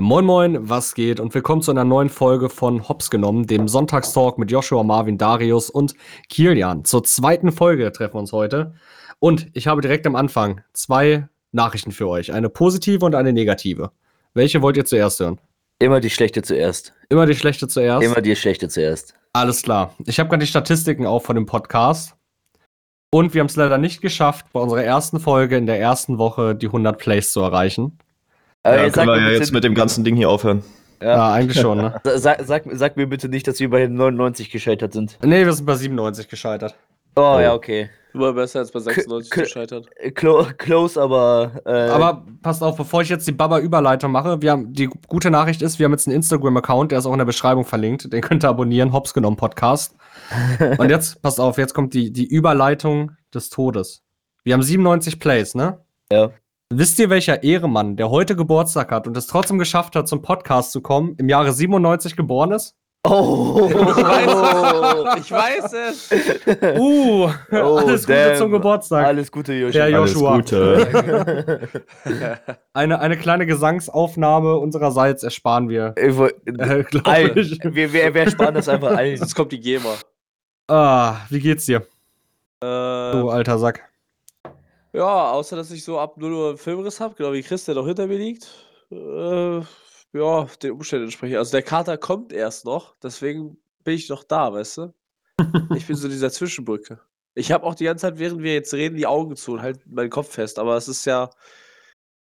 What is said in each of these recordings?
Moin Moin, was geht? Und willkommen zu einer neuen Folge von Hops genommen, dem Sonntagstalk mit Joshua, Marvin, Darius und Kilian. Zur zweiten Folge treffen wir uns heute. Und ich habe direkt am Anfang zwei Nachrichten für euch. Eine positive und eine negative. Welche wollt ihr zuerst hören? Immer die schlechte zuerst. Immer die schlechte zuerst? Immer die schlechte zuerst. Alles klar. Ich habe gerade die Statistiken auch von dem Podcast. Und wir haben es leider nicht geschafft, bei unserer ersten Folge in der ersten Woche die 100 Plays zu erreichen. Aber ja, können wir ja jetzt mit dem ganzen Ding hier aufhören. Ja, ja eigentlich schon, ne? Sag, sag, sag, mir bitte nicht, dass wir bei 99 gescheitert sind. Nee, wir sind bei 97 gescheitert. Oh, oh. ja, okay. Immer besser als bei 96 K gescheitert. Clo close, aber. Äh aber passt auf, bevor ich jetzt die Baba-Überleitung mache, wir haben, die gute Nachricht ist, wir haben jetzt einen Instagram-Account, der ist auch in der Beschreibung verlinkt. Den könnt ihr abonnieren, Hops genommen Podcast. Und jetzt, passt auf, jetzt kommt die, die Überleitung des Todes. Wir haben 97 Plays, ne? Ja. Wisst ihr, welcher Ehremann, der heute Geburtstag hat und es trotzdem geschafft hat, zum Podcast zu kommen, im Jahre 97 geboren ist? Oh, ich weiß, ich weiß es. Uh, oh, alles Gute damn. zum Geburtstag. Alles Gute, Joshua. Der Joshua. Alles Gute. eine, eine kleine Gesangsaufnahme unsererseits ersparen wir. Ich, äh, ich. Wir, wir, wir ersparen das einfach allen. Jetzt kommt die GEMA. Ah, wie geht's dir? Äh, du alter Sack. Ja, außer dass ich so ab 0 Uhr Filmriss habe, genau wie Chris, der noch hinter mir liegt. Äh, ja, den Umständen entsprechend. Also der Kater kommt erst noch, deswegen bin ich noch da, weißt du? Ich bin so dieser Zwischenbrücke. Ich habe auch die ganze Zeit, während wir jetzt reden, die Augen zu und halt meinen Kopf fest, aber es ist ja,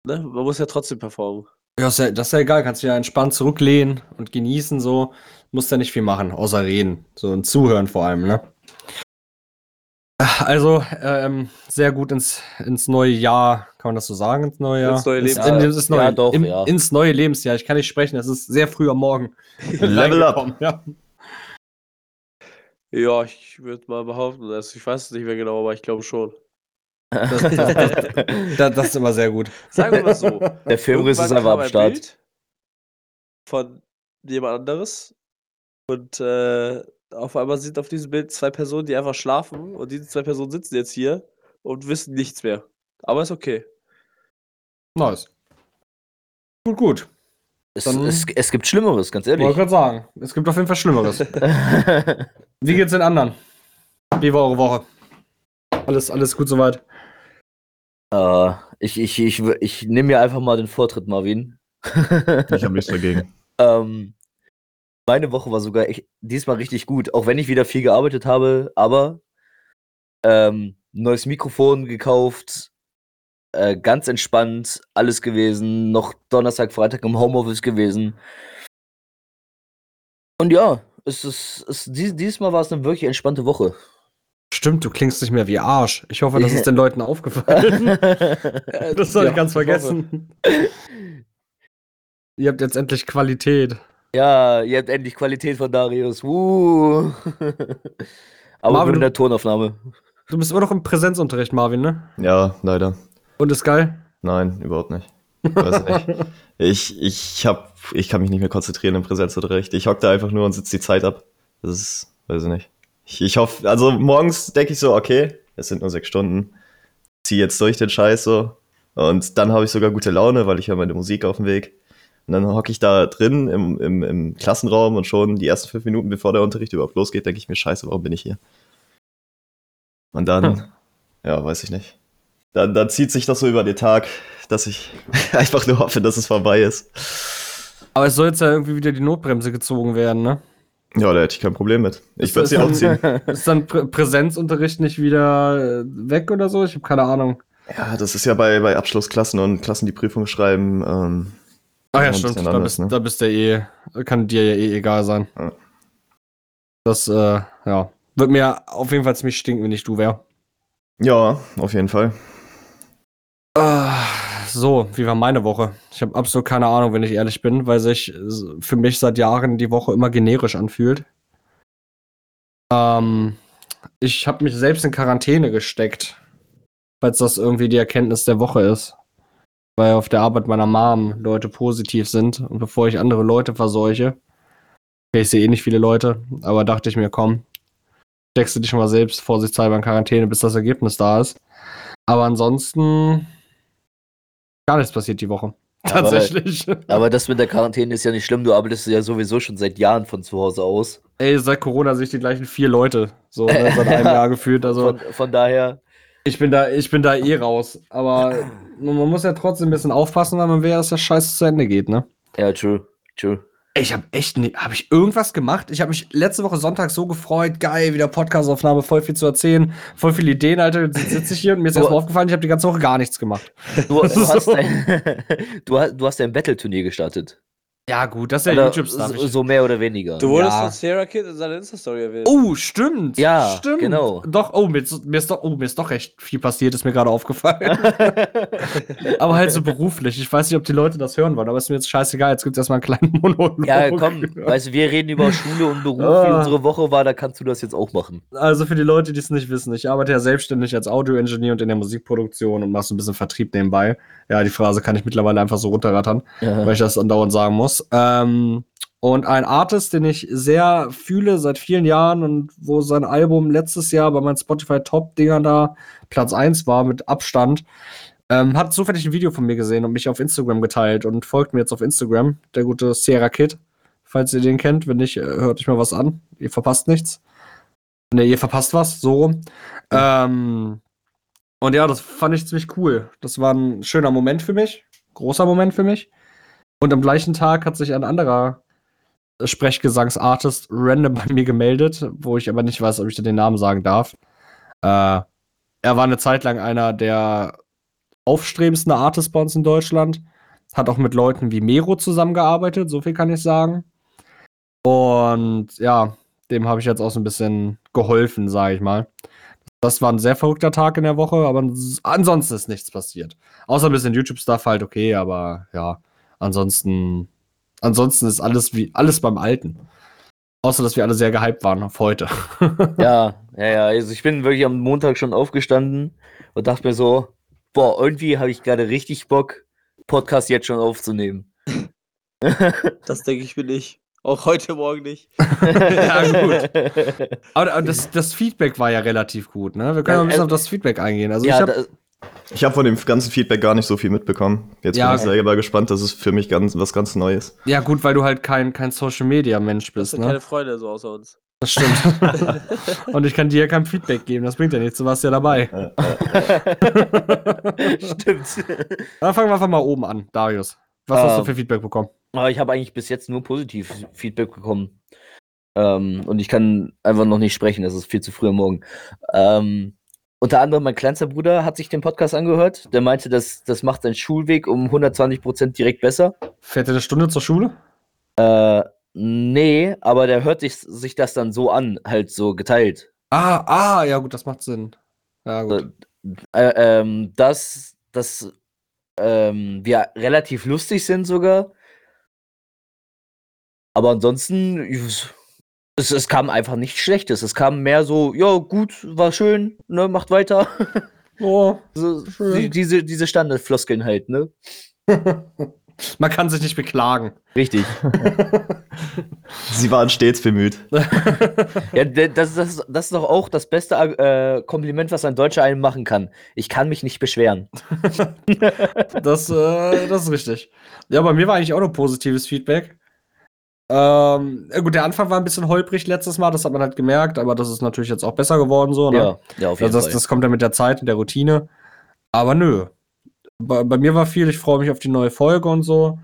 ne, man muss ja trotzdem performen. Ja, ist ja, das ist ja egal, kannst du ja entspannt zurücklehnen und genießen, so. Musst ja nicht viel machen, außer reden. So und zuhören vor allem, ne? Also, ähm, sehr gut ins, ins neue Jahr, kann man das so sagen, ins neue Jahr? Ins neue Lebensjahr. In, in, ins neue, ja, doch, im, ja. Ins neue Lebensjahr. Ich kann nicht sprechen, es ist sehr früh am Morgen. Level up. Ja. Ja, ich würde mal behaupten, also ich weiß es nicht mehr genau, aber ich glaube schon. Das, das, das, das, ist immer sehr gut. Sagen wir mal so. Der Filmriss ist einfach am Start. Bild von jemand anderes und äh, auf einmal sind auf diesem Bild zwei Personen, die einfach schlafen und diese zwei Personen sitzen jetzt hier und wissen nichts mehr. Aber ist okay. Nice. Gut, gut. Es, es, es gibt Schlimmeres, ganz ehrlich. Wollte gerade sagen, es gibt auf jeden Fall Schlimmeres. Wie geht's den anderen? Wie war eure Woche? Alles, alles gut soweit? Uh, ich ich, ich, ich nehme mir einfach mal den Vortritt, Marvin. ich habe nichts dagegen. ähm, meine Woche war sogar echt, diesmal richtig gut, auch wenn ich wieder viel gearbeitet habe, aber ähm, neues Mikrofon gekauft, äh, ganz entspannt, alles gewesen, noch Donnerstag, Freitag im Homeoffice gewesen. Und ja, es ist, es, dies, diesmal war es eine wirklich entspannte Woche. Stimmt, du klingst nicht mehr wie Arsch. Ich hoffe, das ist den Leuten aufgefallen. das soll ja, ich ganz vergessen. Ihr habt jetzt endlich Qualität. Ja, ihr habt endlich Qualität von Darius. Uh. Aber Marvin, nur in der Tonaufnahme. Du bist immer noch im Präsenzunterricht, Marvin, ne? Ja, leider. Und ist geil? Nein, überhaupt nicht. Weiß nicht. ich, ich, hab, ich kann mich nicht mehr konzentrieren im Präsenzunterricht. Ich hock da einfach nur und sitze die Zeit ab. Das ist, weiß ich nicht. Ich, ich hoffe, also morgens denke ich so, okay, es sind nur sechs Stunden. Zieh jetzt durch den Scheiß so. Und dann habe ich sogar gute Laune, weil ich höre meine Musik auf dem Weg. Und dann hocke ich da drin im, im, im Klassenraum und schon die ersten fünf Minuten, bevor der Unterricht überhaupt losgeht, denke ich mir, scheiße, warum bin ich hier? Und dann, hm. ja, weiß ich nicht. Dann, dann zieht sich das so über den Tag, dass ich einfach nur hoffe, dass es vorbei ist. Aber es soll jetzt ja irgendwie wieder die Notbremse gezogen werden, ne? Ja, da hätte ich kein Problem mit. Ich würde sie auch ziehen. Ist dann Prä Präsenzunterricht nicht wieder äh, weg oder so? Ich habe keine Ahnung. Ja, das ist ja bei, bei Abschlussklassen und Klassen, die Prüfungen schreiben, ähm, Ach ja, stimmt. Da bist, ne? da bist du eh, kann dir ja eh egal sein. Ja. Das, äh, ja. Wird mir auf jeden Fall ziemlich stinken, wenn ich du wäre. Ja, auf jeden Fall. Uh, so, wie war meine Woche? Ich habe absolut keine Ahnung, wenn ich ehrlich bin, weil sich für mich seit Jahren die Woche immer generisch anfühlt. Ähm, ich habe mich selbst in Quarantäne gesteckt, falls das irgendwie die Erkenntnis der Woche ist weil auf der Arbeit meiner Mom Leute positiv sind und bevor ich andere Leute verseuche, ich sehe eh nicht viele Leute, aber dachte ich mir, komm, steckst du dich mal selbst vorsichtshalber in Quarantäne, bis das Ergebnis da ist. Aber ansonsten gar nichts passiert die Woche. Tatsächlich. Aber das mit der Quarantäne ist ja nicht schlimm. Du arbeitest ja sowieso schon seit Jahren von zu Hause aus. Ey, seit Corona sehe ich die gleichen vier Leute. So, ne, seit einem Jahr gefühlt. Also, Von, von daher, ich bin da, ich bin da eh raus. Aber man muss ja trotzdem ein bisschen aufpassen, weil man will ja, dass der Scheiß zu Ende geht, ne? ja, true, true. Ich habe echt nie, habe ich irgendwas gemacht? Ich habe mich letzte Woche Sonntag so gefreut, geil, wieder Podcastaufnahme, voll viel zu erzählen, voll viele Ideen, Alter. Jetzt sitze ich hier und mir ist erstmal aufgefallen, ich habe die ganze Woche gar nichts gemacht. Du, du, hast, dein, du, hast, du hast dein Battle-Turnier gestartet. Ja, gut, das ist ja YouTube-Stuff. so, so mehr oder weniger. Du wurdest Ja. von Sarah Kid in seiner Insta-Story erwähnt. Oh, stimmt. Ja, stimmt. genau. Doch, oh, mir ist, mir ist doch, oh, mir ist doch recht viel passiert, ist mir gerade aufgefallen. aber halt so beruflich. Ich weiß nicht, ob die Leute das hören wollen, aber ist mir jetzt scheißegal. Jetzt gibt es erstmal einen kleinen Monolog. ja, komm, weißt du, wir reden über Schule und Beruf, wie Ah. unsere Woche war, da kannst du das jetzt auch machen. Also für die Leute, die es nicht wissen, ich arbeite ja selbstständig als Audioingenieur und in der Musikproduktion und mache so ein bisschen Vertrieb nebenbei. Ja, die Phrase kann ich mittlerweile einfach so runterrattern, weil ich das andauernd sagen muss. Ähm, und ein Artist, den ich sehr fühle seit vielen Jahren und wo sein Album letztes Jahr bei meinen Spotify Top-Dingern da Platz 1 war mit Abstand, ähm, hat zufällig ein Video von mir gesehen und mich auf Instagram geteilt und folgt mir jetzt auf Instagram, der gute Sierra Kid. Falls ihr den kennt, wenn nicht, äh, hört euch mal was an. Ihr verpasst nichts. Ne, ihr verpasst was, so rum. Ähm, und ja, das fand ich ziemlich cool. Das war ein schöner Moment für mich. Großer Moment für mich. Und am gleichen Tag hat sich ein anderer Sprechgesangsartist random bei mir gemeldet, wo ich aber nicht weiß, ob ich den Namen sagen darf. Äh, er war eine Zeit lang einer der aufstrebendsten Artists bei uns in Deutschland. Hat auch mit Leuten wie Mero zusammengearbeitet, so viel kann ich sagen. Und ja, dem habe ich jetzt auch so ein bisschen geholfen, sage ich mal. Das war ein sehr verrückter Tag in der Woche, aber ans- ansonsten ist nichts passiert. Außer ein bisschen YouTube-Stuff halt okay, aber ja, ansonsten, ansonsten ist alles wie alles beim Alten. Außer, dass wir alle sehr gehypt waren auf heute. Ja, ja, ja. Also ich bin wirklich am Montag schon aufgestanden und dachte mir so, boah, irgendwie habe ich gerade richtig Bock, Podcast jetzt schon aufzunehmen. Das denke ich mir nicht. Auch heute Morgen nicht. ja, gut. Aber aber das, das Feedback war ja relativ gut, ne? Wir können Ja, ein bisschen äh, auf das Feedback eingehen. Also ja, ich habe da, Ich habe von dem ganzen Feedback gar nicht so viel mitbekommen. Jetzt Ja, bin ich okay. selber gespannt, das ist für mich ganz, was ganz Neues. ja gut, weil du halt kein, kein Social Media Mensch Das bist, sind ne? keine Freunde so außer uns. Das stimmt. Und ich kann dir ja kein Feedback geben, das bringt ja nichts, du warst ja dabei. Stimmt. Dann fangen wir einfach mal oben an, Darius. Was hast du Ähm, für Feedback bekommen? Aber ich habe eigentlich bis jetzt nur positiv Feedback bekommen. Ähm, und ich kann einfach noch nicht sprechen, das ist viel zu früh am Morgen. Ähm, unter anderem mein kleinster Bruder hat sich den Podcast angehört. Der meinte, dass das macht seinen Schulweg um 120% direkt besser. Fährt ihr eine Stunde zur Schule? Äh, nee, aber der hört sich, sich das dann so an, halt so geteilt. Ah, ah, ja gut, das macht Sinn. Ja gut. Äh, ähm, dass, dass ähm, wir relativ lustig sind sogar. Aber ansonsten, es, es kam einfach nichts Schlechtes. Es kam mehr so, ja, gut, war schön, ne, macht weiter. Oh, So, Schön. die, diese, diese Standardfloskeln halt, ne? man kann sich nicht beklagen. Richtig. Sie waren stets bemüht. ja, das, das, das ist doch auch das beste äh, Kompliment, was ein Deutscher einem machen kann. Ich kann mich nicht beschweren. Das, äh, das ist richtig. Ja, bei mir war eigentlich auch noch positives Feedback. Ähm, gut, der Anfang war ein bisschen holprig letztes Mal, das hat man halt gemerkt, aber das ist natürlich jetzt auch besser geworden so. Ne? Ja, ja, auf jeden Also das, Fall. das kommt ja mit der Zeit und der Routine. Aber nö. Bei, bei mir war viel, ich freue mich auf die neue Folge und so.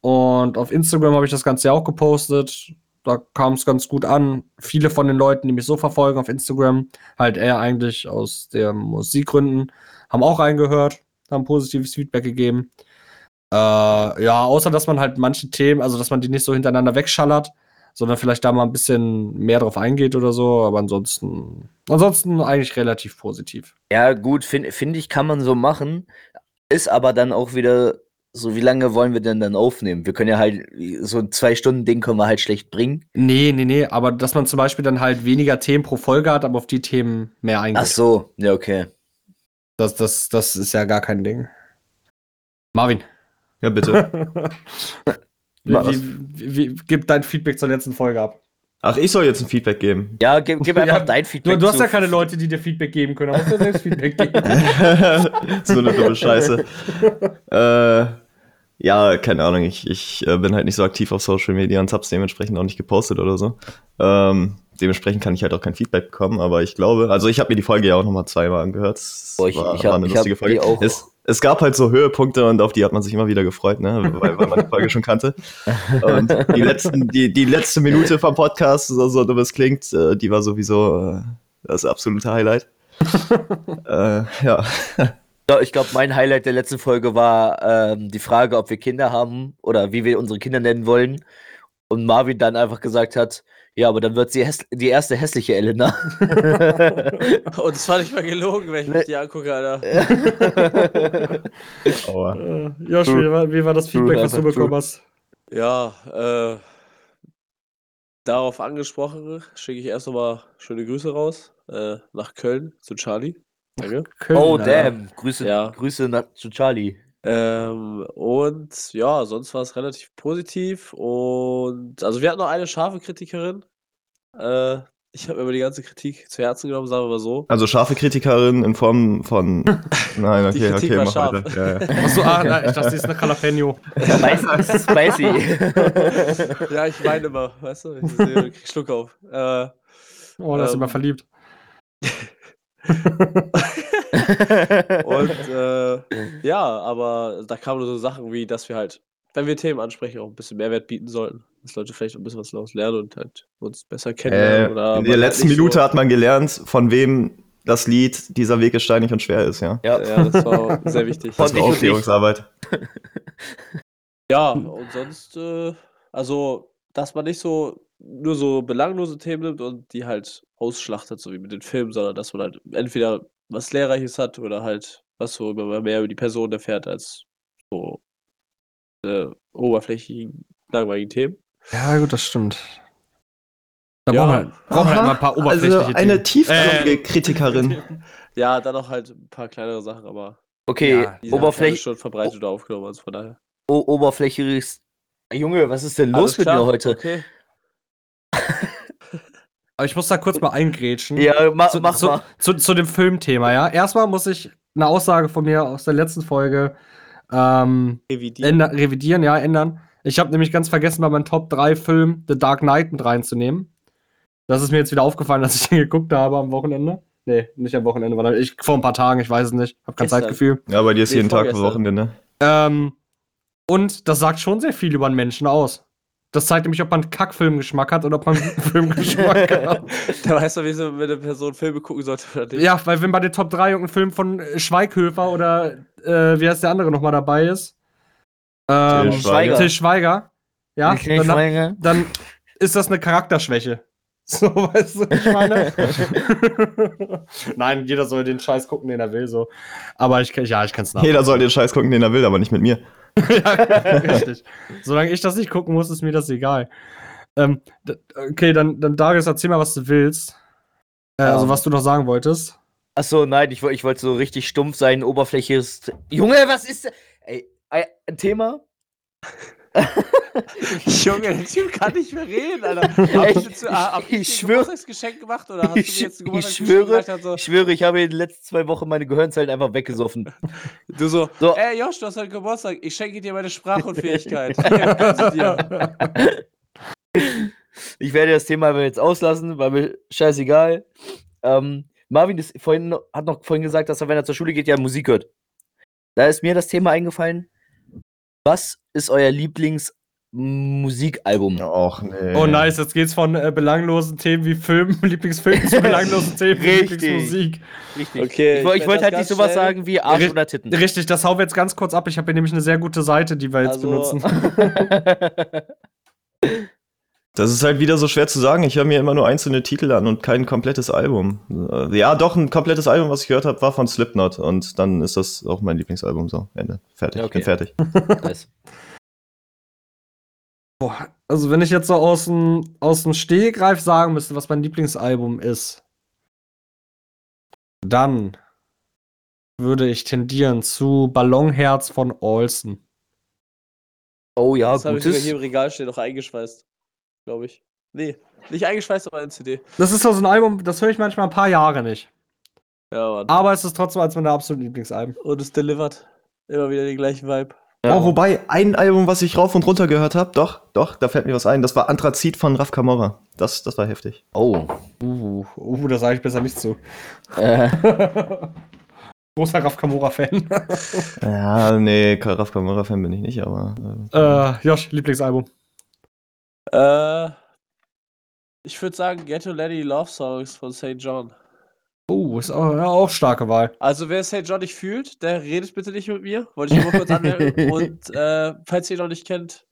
Und auf Instagram habe ich das Ganze ja auch gepostet. Da kam es ganz gut an. Viele von den Leuten, die mich so verfolgen auf Instagram, halt eher eigentlich aus der Musikgründen, haben auch reingehört, haben positives Feedback gegeben. Äh, ja, außer dass man halt manche Themen, also dass man die nicht so hintereinander wegschallert, sondern vielleicht da mal ein bisschen mehr drauf eingeht oder so. Aber ansonsten, ansonsten eigentlich relativ positiv. Ja, gut, finde find ich, kann man so machen. Ist aber dann auch wieder so, wie lange wollen wir denn dann aufnehmen? Wir können ja halt, so ein Zwei-Stunden-Ding können wir halt schlecht bringen. Nee, nee, nee, aber dass man zum Beispiel dann halt weniger Themen pro Folge hat, aber auf die Themen mehr eingeht. Ach so, ja, okay. Das, das, das ist ja gar kein Ding. Marvin. Ja, bitte. wie, wie, wie, gib dein Feedback zur letzten Folge ab. Ach, ich soll jetzt ein Feedback geben. Ja, gib, gib einfach Ja, dein Feedback. du hast ja keine Leute, die dir Feedback geben können, aber musst du selbst Feedback geben. so eine dumme Scheiße. äh, Ja, keine Ahnung, ich, ich äh, bin halt nicht so aktiv auf Social Media und hab's dementsprechend auch nicht gepostet oder so. Ähm, dementsprechend kann ich halt auch kein Feedback bekommen, aber ich glaube, also ich habe mir die Folge ja auch nochmal zweimal angehört. Boah, ich- war, ich hab- war eine ich lustige Folge. die auch- Es, es gab halt so Höhepunkte und auf die hat man sich immer wieder gefreut, ne? weil, weil man die Folge schon kannte. Und die, letzten, die, die letzte Minute vom Podcast, so, so dumm es klingt, äh, die war sowieso äh, das absolute Highlight. äh, ja. Ja, Ich glaube, mein Highlight der letzten Folge war ähm, die Frage, ob wir Kinder haben oder wie wir unsere Kinder nennen wollen. Und Marvin dann einfach gesagt hat, ja, aber dann wird sie die erste hässliche Elena. Und das war nicht mal gelogen, wenn ich mich die angucke, Alter. Aua. Äh, Josh, wie war, wie war das Feedback, was du bekommen hast? Ja, äh, darauf angesprochen, schicke ich erst nochmal schöne Grüße raus äh, nach Köln zu Charlie. Danke. Köln, oh, damn. Grüße, Ja. Grüße nach, zu Charlie. Ähm, und ja, sonst war es relativ positiv. Und also wir hatten noch eine scharfe Kritikerin. Äh, ich habe mir aber die ganze Kritik zu Herzen genommen, sagen wir mal so. Also scharfe Kritikerin in Form von. Nein, Die okay, Kritik okay, war mach scharf. weiter. Ja, ja. Achso, ah, nein, ich dachte, sie ist eine Jalapeno. Spicy. spicy. ja, ich meine immer, weißt du, ich sehe, krieg Schluck auf. Äh, Oh, da ist Ähm. immer verliebt. Und äh, ja, aber da kamen nur so Sachen wie, dass wir halt, wenn wir Themen ansprechen, auch ein bisschen Mehrwert bieten sollten. Dass Leute vielleicht ein bisschen was daraus lernen und halt uns besser kennenlernen. Äh, oder in der halt letzten nicht Minute so, hat man gelernt, von wem das Lied Dieser Weg ist steinig und schwer ist, ja. ja. Ja, das war sehr wichtig. Von Das war. Aufklärungsarbeit. Ja, und sonst, äh, also, dass man nicht so nur so belanglose Themen nimmt und die halt ausschlachtet, so wie mit den Filmen, sondern dass man halt entweder was Lehrreiches hat oder halt was so über mehr über die Person erfährt als so äh, oberflächlichen, langweiligen Themen. Ja, gut, das stimmt. Da Ja. brauchen wir, brauchen wir halt mal ein paar oberflächliche Also eine Themen. tiefgründige Äh, Kritikerin. Ja, dann noch halt ein paar kleinere Sachen, aber Okay, Ja, die sind Oberfläch schon verbreitet oder aufgenommen, also von daher. o oberflächliches. Junge, was ist denn los mit mir heute? Okay. Aber ich muss da kurz mal eingrätschen. Ja, ma zu, mach zu, mal. Zu, zu dem Filmthema, ja. Erstmal muss ich eine Aussage von mir aus der letzten Folge ähm, Revidieren. änder, revidieren, ja, ändern. Ich habe nämlich ganz vergessen, bei meinem Top 3 Film The Dark Knight mit reinzunehmen. Das ist mir jetzt wieder aufgefallen, dass ich den geguckt habe am Wochenende. Nee, nicht am Wochenende, weil ich vor ein paar Tagen, ich weiß es nicht. Hab kein Gestern. Zeitgefühl. Ja, bei dir ist Nee, jeden Tag vorgestern. Wochenende. Ähm, und das sagt schon sehr viel über einen Menschen aus. Das zeigt nämlich, ob man einen Kackfilmgeschmack hat oder ob man guten Filmgeschmack hat. Da weißt du, wie so, wenn eine Person Filme gucken sollte oder nicht. Ja, weil wenn bei den Top 3 irgendein Film von äh, Schweighöfer oder äh, wie heißt der andere nochmal dabei ist? Ähm, Till Schweiger. Till Schweiger. Ja, Ich nicht dann, dann ist das eine Charakterschwäche. So, weißt du, was ich meine? Nein, jeder soll den Scheiß gucken, den er will, so. Aber ich, kann- ja, ich kann es nach. Jeder soll den Scheiß gucken, den er will, aber nicht mit mir. Ja, richtig. Solange ich das nicht gucken muss, ist mir das egal. Ähm, okay, dann, dann Darius, erzähl mal, was du willst. Äh, also, Ähm. was du noch sagen wolltest. Achso, nein, ich, ich wollte so richtig stumpf sein, Oberfläche ist. Junge, was ist. Ey, ein Thema? Junge, der Typ kann nicht mehr reden, Alter. Hab ich, zu, ah, hab Ich ich, schwöre- Geburtstagsgeschenk gemacht oder hast du mir Ich- jetzt ein ich schwöre- gemacht? Also, Ich schwöre, ich habe in den letzten zwei Wochen meine Gehirnzellen einfach weggesoffen. du so, So. ey Josh, du hast heute Geburtstag, ich schenke dir meine Sprachunfähigkeit. Ich werde das Thema aber jetzt auslassen, weil mir scheißegal. Ähm, Marvin ist vorhin, hat noch vorhin gesagt, dass er, wenn er zur Schule geht, ja Musik hört. Da ist mir das Thema eingefallen. Was ist euer Lieblingsmusikalbum? Och, nee. Oh nice, jetzt geht's von äh, belanglosen Themen wie Film, Lieblingsfilm zu belanglosen Themen wie Richtig. Lieblingsmusik. Richtig. Okay, ich, ich ich wollte halt nicht sowas schnell- sagen wie Arsch oder Titten. Richtig, das hauen wir jetzt ganz kurz ab. Ich habe hier nämlich eine sehr gute Seite, die wir jetzt Also- benutzen. Das ist halt wieder so schwer zu sagen. Ich höre mir immer nur einzelne Titel an und kein komplettes Album. Äh, Ja, doch, ein komplettes Album, was ich gehört habe, war von Slipknot. Und dann ist das auch mein Lieblingsalbum. So, Ende. Fertig. Ja, Ich bin okay. fertig. nice. Boah, also wenn ich jetzt so aus dem, aus dem Stehgreif sagen müsste, was mein Lieblingsalbum ist, dann würde ich tendieren zu Ballonherz von Olsen. Oh ja, das habe ich sogar gutes. hier im Regal stehen, noch eingeschweißt. Glaube ich. Nee, nicht eingeschweißt, aber ein CD. Das ist so ein Album, das höre ich manchmal ein paar Jahre nicht. Ja, Mann. Aber es ist trotzdem als meine absoluten Lieblingsalben. Und es delivert. Immer wieder den gleichen Vibe. Ja. Oh, wobei, ein Album, was ich rauf und runter gehört habe, doch, doch, da fällt mir was ein. Das war Anthrazit von Raf Kamora. Das, das war heftig. Oh. Uh, uh, da sage ich besser nicht zu. Äh, Großer Raf Kamora-Fan. Ja, nee, Raf Kamora-Fan bin ich nicht, aber. Äh, äh, Josh, Lieblingsalbum. Äh, ich würde sagen Ghetto Lady Love Songs von St. John. Oh, ist auch, ja, auch starke Wahl. Also wer St. John nicht fühlt, der redet bitte nicht mit mir. Wollte ich nur kurz anmerken. Und äh, falls ihr ihn noch nicht kennt,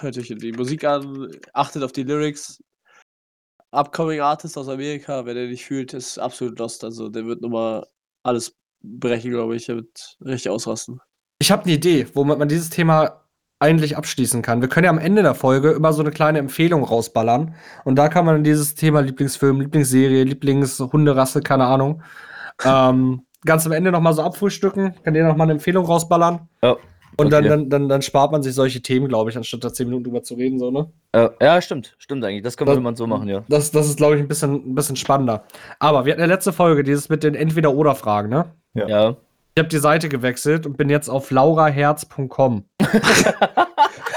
hört euch die Musik an, achtet auf die Lyrics. Upcoming Artist aus Amerika, wer den nicht fühlt, ist absolut lost. Also der wird nochmal alles brechen, glaube ich. Der wird richtig ausrasten. Ich habe eine Idee, womit man dieses Thema eigentlich abschließen kann. Wir können ja am Ende der Folge immer so eine kleine Empfehlung rausballern. Und da kann man dieses Thema Lieblingsfilm, Lieblingsserie, Lieblingshunderasse, keine Ahnung, ähm, ganz am Ende nochmal so abfrühstücken. Kann dir nochmal eine Empfehlung rausballern. ja. Und dann, Okay. dann, dann, dann spart man sich solche Themen, glaube ich, anstatt da zehn Minuten drüber zu reden, so, ne? Ja, stimmt. Stimmt eigentlich. Das kann Das- man so machen, ja. Das, das ist, glaube ich, ein bisschen, ein bisschen spannender. Aber wir hatten ja letzte Folge dieses mit den Entweder-Oder-Fragen, ne? Ja. Ja. Ich habe die Seite gewechselt und bin jetzt auf lauraherz.com.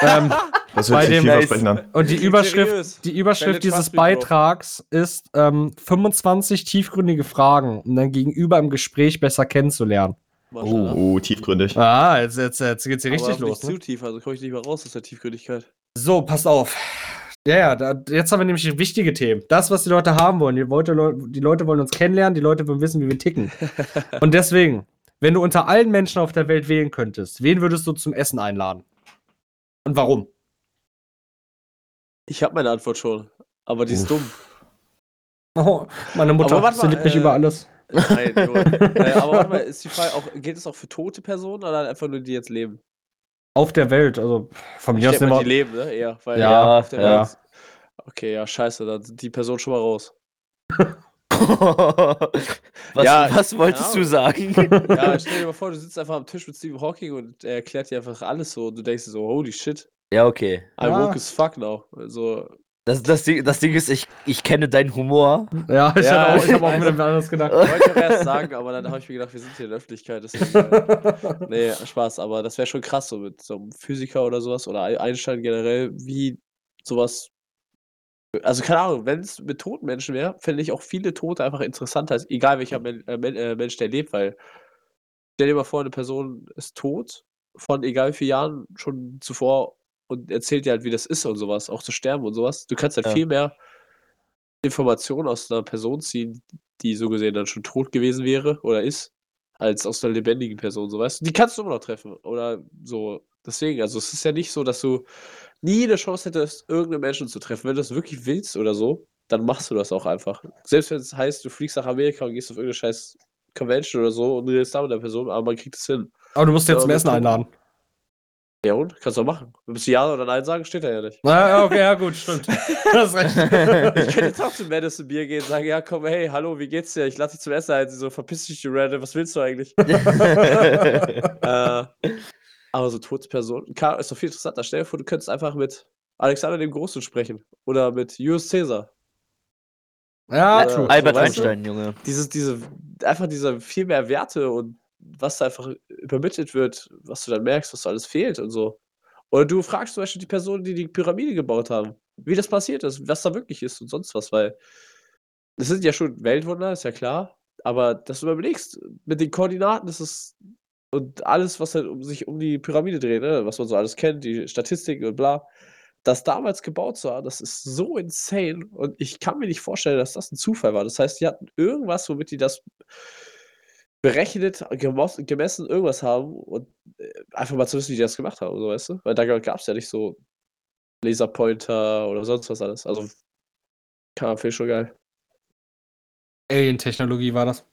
ähm, das Bei hört sich dem- an. und die Überschrift, die Überschrift dieses. Beitrags ist ähm, 25 tiefgründige Fragen, um dein Gegenüber im Gespräch besser kennenzulernen. Maschallah. Oh, tiefgründig. Ah, jetzt, jetzt, jetzt geht's hier Aber richtig los. Nicht Ne? zu tief, also komme ich nicht mehr raus aus der Tiefgründigkeit. So, passt auf. Ja, ja, da, jetzt haben wir nämlich wichtige Themen. Das, was die Leute haben wollen. Die Leute, die Leute wollen uns kennenlernen, die Leute wollen wissen, wie wir ticken. Und deswegen, wenn du unter allen Menschen auf der Welt wählen könntest, wen würdest du zum Essen einladen? Und warum? Ich habe meine Antwort schon, aber die ist dumm. Oh, meine Mutter, liebt mich äh, über alles. Nein, äh, aber warte mal, ist die Frage auch, gilt es auch für tote Personen oder einfach nur die jetzt leben? Auf der Welt, also von Ich mir aus immer. die leben, ne? Eher. Weil Ja, auf der ja. Welt. Okay, ja, scheiße, dann sind die Person schon mal raus. was, Ja, was wolltest keine du sagen? Ja, stell dir mal vor, du sitzt einfach am Tisch mit Stephen Hawking und er erklärt dir einfach alles so und du denkst dir so, holy shit, ja, okay. I'm Ja. woke as fuck now. Also, Das, das, Ding, das Ding ist, ich, ich kenne deinen Humor. Ja, ich Ja, habe auch, ich hab auch also- mit dem anderes gedacht. wollte ich auch erst sagen, aber dann habe ich mir gedacht, wir sind hier in der Öffentlichkeit, deswegen. Äh, nee, Spaß, aber das wäre schon krass, so mit so einem Physiker oder sowas oder Ei- Einstein generell, wie sowas. Also, keine Ahnung, wenn es mit toten Menschen wäre, fände ich auch viele Tote einfach interessanter, als egal welcher Men äh, Men äh, Mensch der lebt, weil stell dir mal vor, eine Person ist tot, von egal wie vielen Jahren schon zuvor und erzählt dir halt, wie das ist und sowas, auch zu sterben und sowas. Du kannst halt Ja. viel mehr Informationen aus einer Person ziehen, die so gesehen dann schon tot gewesen wäre oder ist, als aus einer lebendigen Person, so weißt du. Die kannst du immer noch treffen oder so. Deswegen, also es ist ja nicht so, dass du nie eine Chance hättest, irgendeinen Menschen zu treffen. Wenn du das wirklich willst oder so, dann machst du das auch einfach. Selbst wenn es heißt, du fliegst nach Amerika und gehst auf irgendeine scheiß Convention oder so und redest da mit der Person, aber man kriegt es hin. Aber du musst jetzt Ja, zum Essen einladen. Ja und? Kannst du auch machen. Wenn du Ja oder Nein sagen, steht da ja nicht. Na, ja, okay, ja, gut, stimmt. Das ist recht. Ich könnte jetzt auch zu Madison Bier gehen und sagen, ja komm, hey, hallo, wie geht's dir? Ich lade dich zum Essen ein. Sie so, verpiss dich, du Random, was willst du eigentlich? äh, aber so tote Personen, Klar, ist doch viel interessanter. Stell dir vor, du könntest einfach mit Alexander dem Großen sprechen. Oder mit Julius Caesar. ja, true. Albert weißt du? Einstein, Junge. Dieses, diese, einfach diese viel mehr Werte und was da einfach übermittelt wird, was du dann merkst, was da alles fehlt und so. Oder du fragst zum Beispiel die Personen, die die Pyramide gebaut haben, wie das passiert ist, was da wirklich ist und sonst was, weil das sind ja schon Weltwunder, ist ja klar, aber dass du überlegst, mit den Koordinaten ist es und alles, was halt um sich um die Pyramide dreht, ne, was man so alles kennt, die Statistiken und bla, das damals gebaut haben, das ist so insane und ich kann mir nicht vorstellen, dass das ein Zufall war. Das heißt, die hatten irgendwas, womit die das berechnet, gemessen, irgendwas haben und äh, einfach mal zu wissen, wie die das gemacht haben, so weißt du? Weil da gab es ja nicht so Laserpointer oder sonst was alles. Also, kann man schon geil. Alien-Technologie war das.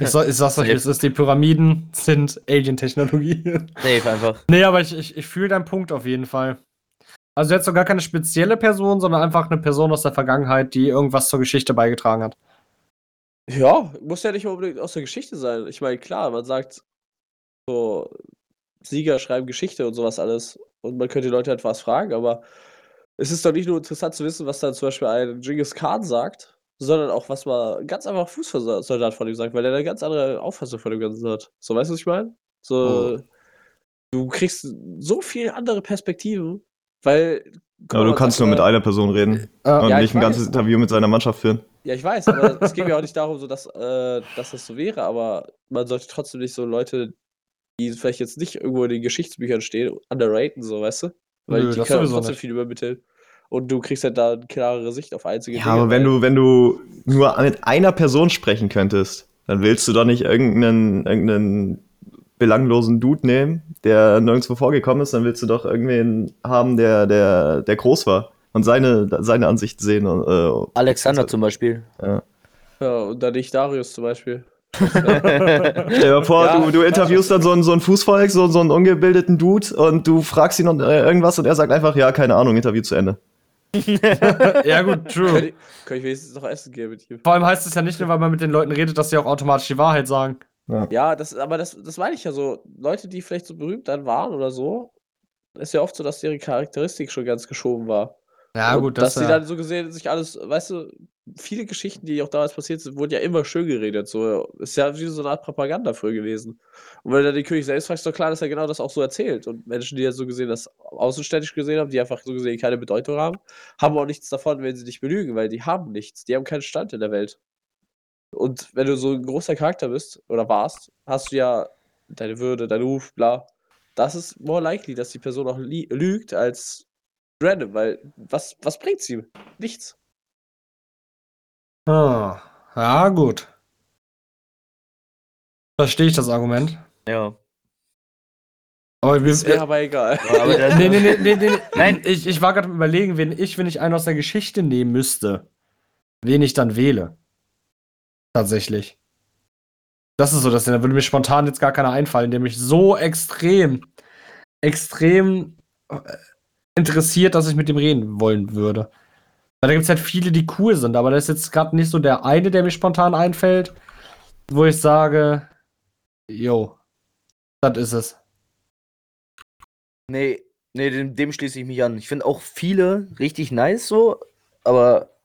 Ich, soll, ich sag's euch, es ist, die Pyramiden sind Alien-Technologie. Safe einfach. nee, aber ich, ich, ich fühle deinen Punkt auf jeden Fall. Also jetzt sogar keine spezielle Person, sondern einfach eine Person aus der Vergangenheit, die irgendwas zur Geschichte beigetragen hat. Ja, muss ja nicht unbedingt aus der Geschichte sein. Ich meine, klar, man sagt so, Sieger schreiben Geschichte und sowas alles. Und man könnte die Leute halt was fragen, aber es ist doch nicht nur interessant zu wissen, was dann zum Beispiel ein Genghis Khan sagt, sondern auch, was mal ganz einfach Fußsoldat von ihm sagt, weil er eine ganz andere Auffassung von dem Ganzen hat. So, weißt du, was ich meine? So, du kriegst so viele andere Perspektiven, weil. guck Aber mal, du kannst nur mit mal- einer Person reden Äh, und ja, nicht ich ein ganzes weiß. Interview mit seiner Mannschaft führen. Ja, ich weiß, aber es geht mir auch nicht darum, so dass, äh, dass das so wäre, aber man sollte trotzdem nicht so Leute, die vielleicht jetzt nicht irgendwo in den Geschichtsbüchern stehen, underraten, so, weißt du? Weil Nö, die können trotzdem nicht. viel übermitteln. Und du kriegst halt da eine klarere Sicht auf einzige Ja, aber wenn du, wenn du nur mit einer Person sprechen könntest, dann willst du doch nicht irgendeinen, irgendeinen belanglosen Dude nehmen, der nirgendwo vorgekommen ist, dann willst du doch irgendwen haben, der, der, der groß war und seine, seine Ansicht sehen. Und, äh, Alexander zum Beispiel. Ja, und dann nicht Darius zum Beispiel. Stell dir mal vor, Ja, du, du interviewst dann so einen, so einen Fußvolk, so, so einen ungebildeten Dude und du fragst ihn und, äh, irgendwas und er sagt einfach, ja, keine Ahnung, Interview zu Ende. ja, gut, Kann true. ich, kann ich wenigstens noch essen gehen mit ihm. Vor allem heißt es ja nicht nur, weil man mit den Leuten redet, dass sie auch automatisch die Wahrheit sagen. Ja, das, aber das, das meine ich ja so. Leute, die vielleicht so berühmt dann waren oder so, ist ja oft so, dass deren Charakteristik schon ganz geschoben war. Ja, Und gut, dass das sie ja. dann so gesehen sich alles, weißt du, viele Geschichten, die auch damals passiert sind, wurden ja immer schön geredet. So ist ja wie so eine Art Propaganda früher gewesen. Und wenn du dann den König selbst fragst, ist doch klar, dass er genau das auch so erzählt. Und Menschen, die ja so gesehen das außenständisch gesehen haben, die einfach so gesehen keine Bedeutung haben, haben auch nichts davon, wenn sie dich belügen, weil die haben nichts. Die haben keinen Stand in der Welt. Und wenn du so ein großer Charakter bist oder warst, hast du ja deine Würde, deinen Ruf, bla. Das ist more likely, dass die Person auch lügt als random, weil was, was bringt's ihm? Nichts. Ah, ja, gut. Verstehe ich das Argument. Ja. Aber wir, Ist mir aber egal. Aber nee, nee, nee, nee, nee. Nein. Ich, ich war gerade am überlegen, wen ich, wenn ich einen aus der Geschichte nehmen müsste, wen ich dann wähle. Tatsächlich. Das ist so das Ding. Da würde mir spontan jetzt gar keiner einfallen, der mich so extrem, extrem äh, interessiert, dass ich mit dem reden wollen würde. Weil da gibt es halt viele, die cool sind, aber da ist jetzt gerade nicht so der eine, der mir spontan einfällt, wo ich sage, yo, das ist es. Nee, nee, dem, dem schließe ich mich an. Ich finde auch viele richtig nice so, aber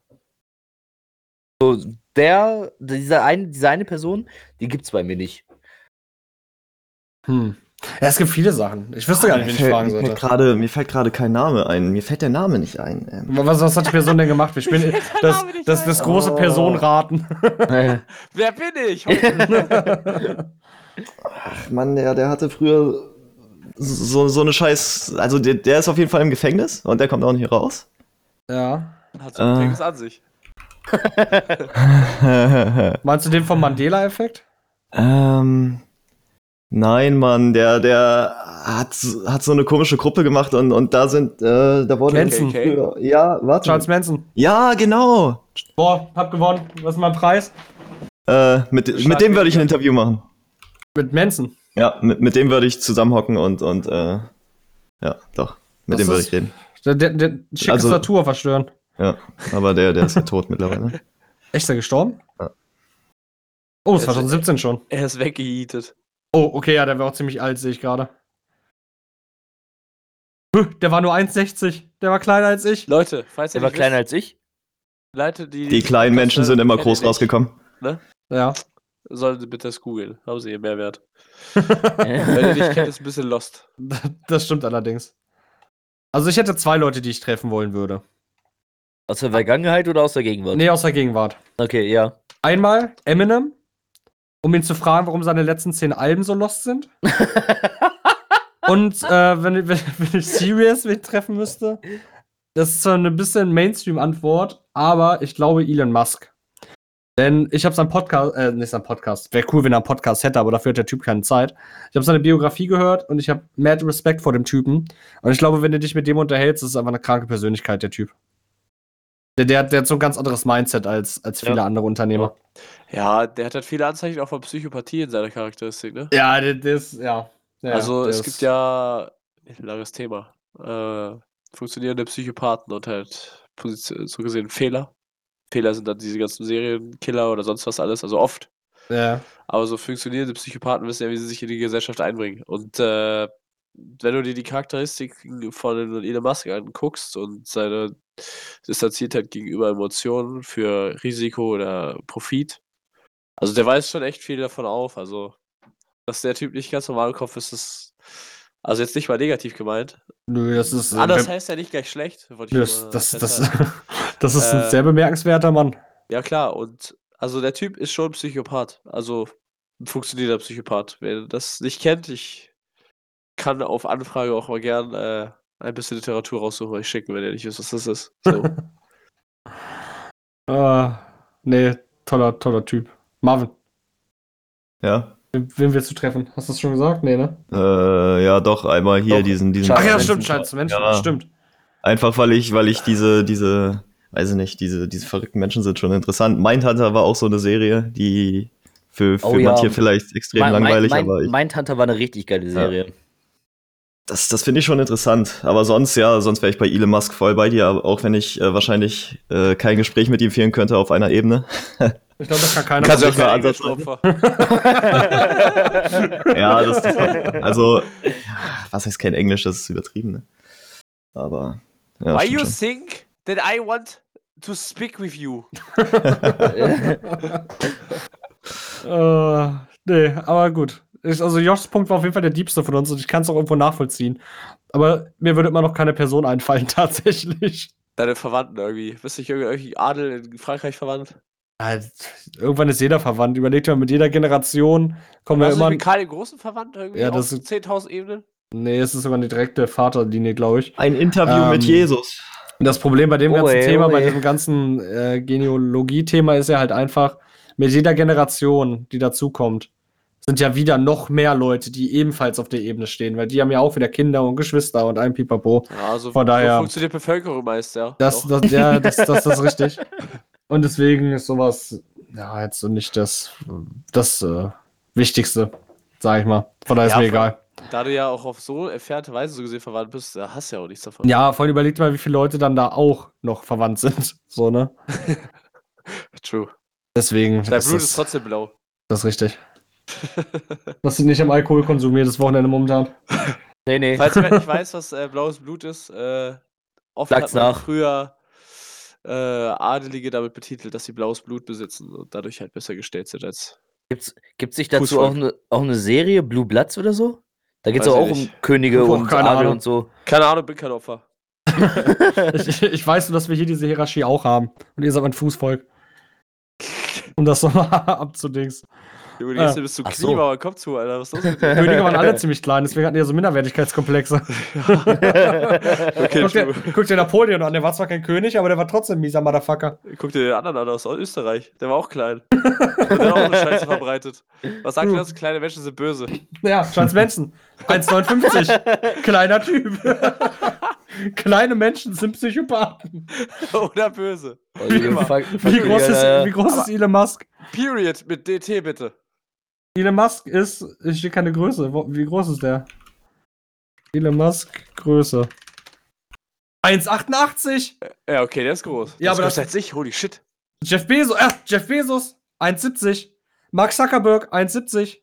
so der, diese eine, diese eine Person, die gibt's bei mir nicht. Hm. Ja, es gibt viele Sachen. Ich wüsste gar nicht, wen ich fragen sollte. grade, mir fällt gerade kein Name ein. Mir fällt der Name nicht ein. Ähm. Was, was hat die Person denn gemacht? Ich bin das, das, das große Oh. Personenraten. Wer bin ich? Ach Mann, der, der hatte früher so, so eine Scheiß. Also der, der ist auf jeden Fall im Gefängnis und der kommt auch nicht raus. ja. Hat so ein Äh. Gefängnis an sich. Meinst du den vom Mandela-Effekt? ähm. Nein, Mann, der, der hat, hat so eine komische Gruppe gemacht und, und da sind, äh, da wurde Manson. früher- Ja, warte. Charles Manson. Ja, genau. Boah, hab gewonnen. Was ist mein Preis? Äh, mit, mit dem würde ich ein Interview machen. Mit Manson. Ja, mit, mit dem würde ich zusammenhocken und, und äh, ja, doch. Mit Das dem würde ich reden. Der, der, der schickes Also- Natur verstören. Ja, aber der, der ist ja tot mittlerweile. Echt, ist er gestorben? Ja. Oh, das Er war ist- 2017 schon. Er ist weggehietet. Oh, okay, ja, der war auch ziemlich alt, sehe ich gerade. Der war nur 1,60. Der war kleiner als ich. Leute, falls ihr Der war kleiner wisst, als ich. Leute, die Die kleinen Menschen sind immer groß rausgekommen. Ja. Sollen Sie bitte das googeln. Haben Sie ihr Mehrwert. Wenn ihr nicht kennt, ist ein bisschen lost. Das stimmt allerdings. Also ich hätte zwei Leute, die ich treffen wollen würde. Aus der Vergangenheit oder aus der Gegenwart? Nee, aus der Gegenwart. Okay, ja. Einmal Eminem, um ihn zu fragen, warum seine letzten zehn Alben so lost sind. Und äh, wenn, wenn, wenn ich Serious wen treffen müsste, das ist zwar eine bisschen Mainstream-Antwort, aber ich glaube Elon Musk. Denn ich habe seinen Podcast, äh, nicht seinen Podcast, wäre cool, wenn er einen Podcast hätte, aber dafür hat der Typ keine Zeit. Ich habe seine Biografie gehört und ich habe mad Respekt vor dem Typen. Und ich glaube, wenn du dich mit dem unterhältst, ist es einfach eine kranke Persönlichkeit, der Typ. Der, der, hat- der hat so ein ganz anderes Mindset als, als viele Ja. andere Unternehmer. Ja, der hat halt viele Anzeichen auch von Psychopathie in seiner Charakteristik, ne? Ja, der, der ist, ja. ja also es ist- gibt ja ein langes Thema. Äh, funktionierende Psychopathen und halt Position, so gesehen Fehler. Fehler sind dann diese ganzen Serienkiller oder sonst was alles, also oft. Ja. Aber so funktionierende Psychopathen wissen ja, wie sie sich in die Gesellschaft einbringen. Und äh, wenn du dir die Charakteristiken von Elon Musk anguckst und seine Distanziertheit gegenüber Emotionen für Risiko oder Profit, also der weiß schon echt viel davon auf. Also, dass der Typ nicht ganz normal im Kopf ist, ist Also jetzt nicht mal negativ gemeint. Nö, das ist. äh, Anders wenn- heißt ja nicht gleich schlecht. nö, das, das, das, das ist ein Äh, sehr bemerkenswerter Mann. Ja, klar. Und also der Typ ist schon Psychopath. Also ein funktionierender Psychopath. Wer das nicht kennt, ich kann auf Anfrage auch mal gern äh, ein bisschen Literatur raussuchen, euch schicken, wenn ihr nicht wisst, was das ist. So. Äh, nee, toller, toller Typ. Marvin, Ja. wen, willst du treffen? Hast du das schon gesagt? Nee, ne? Äh, ja, doch, einmal hier Doch, diesen, diesen. Ach ja, stimmt, scheiße, Menschen, Ja. stimmt. Einfach weil ich, weil ich diese, diese, weiß ich nicht, diese, diese verrückten Menschen sind schon interessant. Mindhunter war auch so eine Serie, die für, für Oh ja. manche vielleicht extrem Mein- langweilig, mein, aber ich, mein Mindhunter war eine richtig geile Serie. Das, das finde ich schon interessant. Aber sonst, ja, sonst wäre ich bei Elon Musk voll bei dir, auch wenn ich äh, wahrscheinlich äh, kein Gespräch mit ihm führen könnte auf einer Ebene. Ich glaube, das kann keiner Kannst du sich auch keinen Englisch, Ansatz Opfer. ja, das, das also, was heißt kein Englisch, das ist übertrieben, ne? Aber, ja, Why you schon. think that I want to speak with you? Äh, nee, aber gut. Also Joshs Punkt war auf jeden Fall der diebste von uns und ich kann es auch irgendwo nachvollziehen. Aber mir würde immer noch keine Person einfallen, tatsächlich. Deine Verwandten irgendwie. Bist du nicht irgendwie, irgendwie Adel in Frankreich verwandt? Ja, irgendwann ist jeder verwandt. Überlegt mal, mit jeder Generation kommen wir Hast du immer. mit Karl den Großen verwandt irgendwie? Ja, auf das ist- 10.000 Ebenen? Nee, es ist sogar eine direkte Vaterlinie, glaube ich. Ein Interview Ähm, mit Jesus. Das Problem bei dem ganzen Oe, Thema, bei oe. diesem ganzen äh, Genealogie-Thema ist ja halt einfach, mit jeder Generation, die dazukommt, sind ja wieder noch mehr Leute, die ebenfalls auf der Ebene stehen, weil die haben ja auch wieder Kinder und Geschwister und ein Pipapo. Ja, also Von so daher- funktioniert Bevölkerung meist, ja. Das, das, ja, das, das, das ist richtig. Und deswegen ist sowas, ja, jetzt so nicht das, das äh, Wichtigste, sag ich mal. Von daher ist Ja, mir voll. egal. Da du ja auch auf so entfernte Weise so gesehen verwandt bist, hast du ja auch nichts davon. Ja, vorhin überlegt mal, wie viele Leute dann da auch noch verwandt sind. So, ne? True. Deswegen, Dein Blut ist ist, trotzdem blau. das ist richtig. Das sind nicht am Alkoholkonsum jedes Wochenende momentan. Nee, nee. Falls jemand nicht weiß, was äh, blaues Blut ist, äh, oft Sag's hat man nach. früher äh, Adelige damit betitelt, dass sie blaues Blut besitzen und dadurch halt besser gestellt sind als. Gibt's, gibt's nicht dazu auch eine, auch eine Serie, Blue Bloods oder so? Da geht's Weiß doch ich auch um nicht. Könige Boah, und keine Adel Ahnung. und so. Keine Ahnung, bin kein Opfer. Ich, ich weiß nur, dass wir hier diese Hierarchie auch haben. Und ihr seid mein Fußvolk. Um das nochmal abzudings. Junge, Ah. jetzt bist du Ach so. Komm zu, Alter. Was ist los mit dir? Könige waren alle ziemlich klein, deswegen hatten die ja so Minderwertigkeitskomplexe. okay, guck, dir, guck dir Napoleon an, der war zwar kein König, aber der war trotzdem ein mieser Motherfucker. Guck dir den anderen an aus Österreich. Der war auch klein. Der hat auch eine Scheiße verbreitet. Was sagt ihr das? Kleine Menschen sind böse. Ja, Charles Manson. 1,59. Kleiner Typ. Kleine Menschen sind Psychopathen. Oder böse. Fuck Wie you, groß, ist, wie groß ist Elon Musk? Period mit DT bitte. Elon Musk ist, ich stehe keine Größe. Wo- Wie groß ist der? Elon Musk, Größe. 1,88. Ja, okay, der ist groß. Ja, der aber ist das- als ich. Holy shit. Jeff Bezos, äh, Jeff Bezos, 1,70. Mark Zuckerberg, 1,70.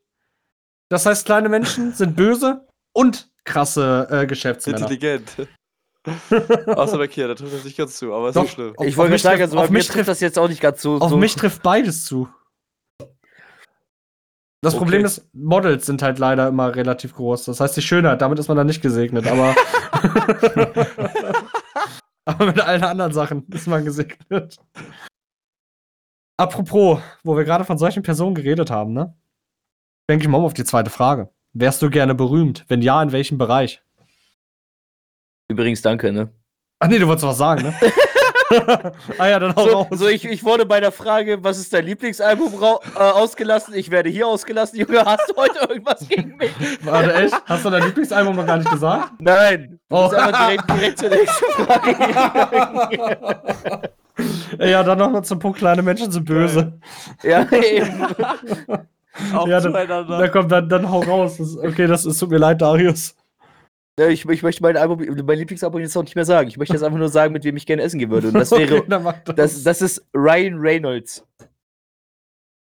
Das heißt, kleine Menschen sind böse und krasse äh, Geschäftsmänner. Intelligent. Außer bei Kia, da trifft er sich ganz zu, aber ist Doch, nicht schlimm. auf- Ich wollte sagen, trifft- also auf mich trifft trifft- das jetzt auch nicht ganz so. Auf so mich trifft beides zu. Das Okay. Problem ist, Models sind halt leider immer relativ groß. Das heißt, die Schönheit, damit ist man dann nicht gesegnet, aber. aber mit allen anderen Sachen ist man gesegnet. Apropos, wo wir gerade von solchen Personen geredet haben, ne? Denke ich mal auf die zweite Frage. Wärst du gerne berühmt? Wenn ja, in welchem Bereich? Übrigens, danke, ne? Ach nee, du wolltest was sagen, ne? ah ja, dann hau So, raus. so ich, ich wurde bei der Frage, was ist dein Lieblingsalbum äh, ausgelassen? Ich werde hier ausgelassen. Junge, hast du heute irgendwas gegen mich? Warte, echt? Hast du dein Lieblingsalbum noch gar nicht gesagt? Nein. Du Oh. einfach direkt, direkt zur nächsten Frage. ja, dann noch mal zum Punkt, kleine Menschen sind böse. ja, eben. Auch Ja, dann- zueinander. Na komm, dann, dann hau raus. Das, okay, das ist, tut mir leid, Darius. Ja, Ich, ich möchte mein, Album, mein Lieblingsalbum jetzt auch nicht mehr sagen. Ich möchte jetzt einfach nur sagen, mit wem ich gerne essen gehen würde. Und das wäre, okay, das. das, das ist Ryan Reynolds.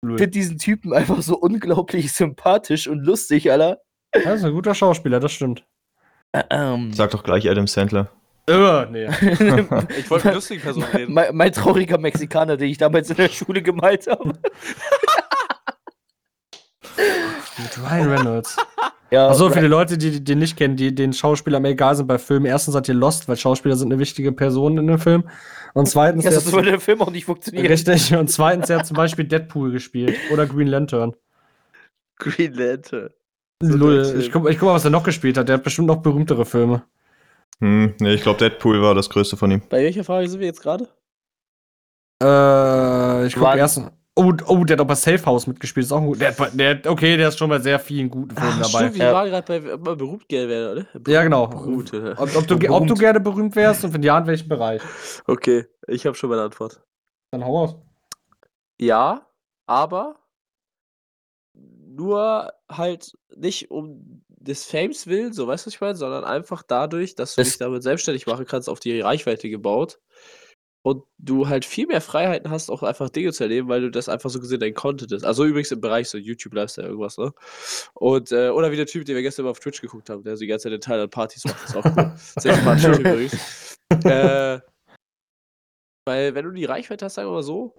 Ich finde diesen Typen einfach so unglaublich sympathisch und lustig, Alter. Das ist ein guter Schauspieler, das stimmt. Ähm, Sag doch gleich Adam Sandler. Äh, nee. Ich wollte mit lustigen Personen reden. mein, mein trauriger Mexikaner, den ich damals in der Schule gemalt habe. Mit Ryan Reynolds. Ja, Also für die Leute, die den nicht kennen, die den Schauspieler mir egal sind bei Filmen. Erstens seid ihr Lost, weil Schauspieler sind eine wichtige Person in dem Film. Und zweitens, das würde der Film auch nicht funktionieren. richtig. Und zweitens, er hat zum Beispiel Deadpool gespielt oder Green Lantern. Green Lantern. So Lull. Ich guck, ich guck mal, was er noch gespielt hat. Der hat bestimmt noch berühmtere Filme. Hm, nee, ich glaube, Deadpool war das größte von ihm. Bei welcher Frage sind wir jetzt gerade? Äh, ich guck erst. Oh, oh, der hat auch bei Safe House mitgespielt. Ist auch gut. Der, der, okay, der ist schon bei sehr vielen guten Filmen dabei. Stimmt, wir Ja. waren gerade bei, ob man berühmt gerne wäre, oder? Ja, genau. Berühmt, oder? Ob, ob, du, ge- ob du gerne berühmt wärst und wenn ja, in welchem Bereich? Okay, ich habe schon meine Antwort. Dann hau aus. Ja, aber nur halt nicht um des Fames willen, so weißt du, was ich meine, sondern einfach dadurch, dass du Das- dich damit selbstständig machen kannst, auf die Reichweite gebaut und du halt viel mehr Freiheiten hast, auch einfach Dinge zu erleben, weil du das einfach so gesehen dein Content ist. Also übrigens im Bereich so YouTube Lifestyle irgendwas, ne? Und äh, oder wie der Typ, den wir gestern mal auf Twitch geguckt haben, der so die ganze Zeit in Thailand Partys macht, das ist auch cool. Sehr Typ übrigens. Äh, weil wenn du die Reichweite hast, sagen wir mal so,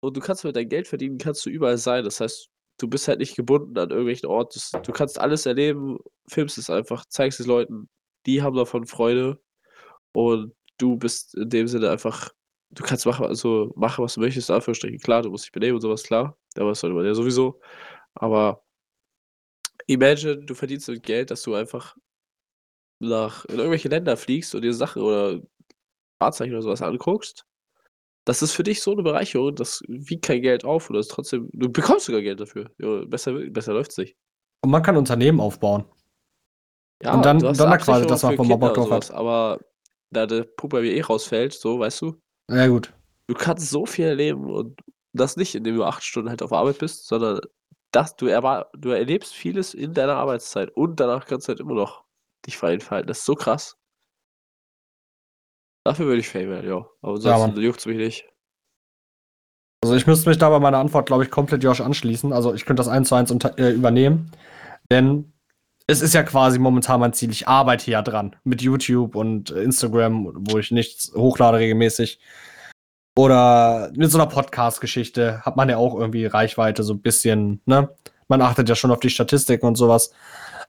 und du kannst mit dein Geld verdienen, kannst du überall sein. Das heißt, du bist halt nicht gebunden an irgendwelchen Orten. Du kannst alles erleben, filmst es einfach, zeigst es Leuten, die haben davon Freude und du bist in dem Sinne einfach, du kannst machen, also machen, was du möchtest, in Anführungsstrichen. Klar, du musst dich benehmen und sowas, klar. Aber das sollte man ja sowieso. Aber imagine, du verdienst mit Geld, dass du einfach nach in irgendwelche Länder fliegst und dir Sachen oder Fahrzeichen oder sowas anguckst. Das ist für dich so eine Bereicherung, das wiegt kein Geld auf und das ist trotzdem, du bekommst sogar Geld dafür. Ja, besser, besser läuft's nicht. Und man kann Unternehmen aufbauen. Ja, Und dann- dann quasi, Absicherung dass man vom Bock drauf hat. Aber da der Pup bei mir eh rausfällt, so, weißt du, Ja, gut. du kannst so viel erleben und das nicht, indem du acht Stunden halt auf Arbeit bist, sondern das, du, erwar du erlebst vieles in deiner Arbeitszeit und danach kannst du halt immer noch dich frei entfalten. Das ist so krass. Dafür würde ich Fame werden, ja. Aber Ja, sonst Mann. juckt's mich nicht. Also ich müsste mich da bei meiner Antwort, glaube ich, komplett Josh anschließen. Also ich könnte das eins zu eins äh, übernehmen. Denn es ist ja quasi momentan mein Ziel. Ich arbeite ja dran mit YouTube und Instagram, wo ich nichts hochlade regelmäßig. Oder mit so einer Podcast-Geschichte hat man ja auch irgendwie Reichweite, so ein bisschen, ne? Man achtet ja schon auf die Statistiken und sowas.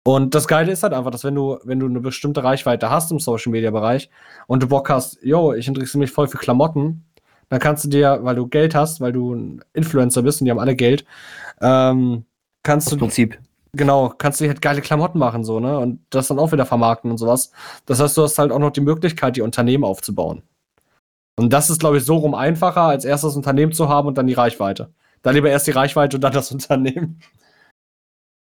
Und das Geile ist halt einfach, dass wenn du, wenn du eine bestimmte Reichweite hast im Social Media Bereich und du Bock hast, yo, ich interessiere mich voll für Klamotten, dann kannst du dir, weil du Geld hast, weil du ein Influencer bist und die haben alle Geld, ähm, kannst Das du, Prinzip. Genau, kannst du dir halt geile Klamotten machen, so, ne? Und das dann auch wieder vermarkten und sowas. Das heißt, du hast halt auch noch die Möglichkeit, die Unternehmen aufzubauen. Und das ist, glaube ich, so rum einfacher, als erst das Unternehmen zu haben und dann die Reichweite. Dann lieber erst die Reichweite und dann das Unternehmen.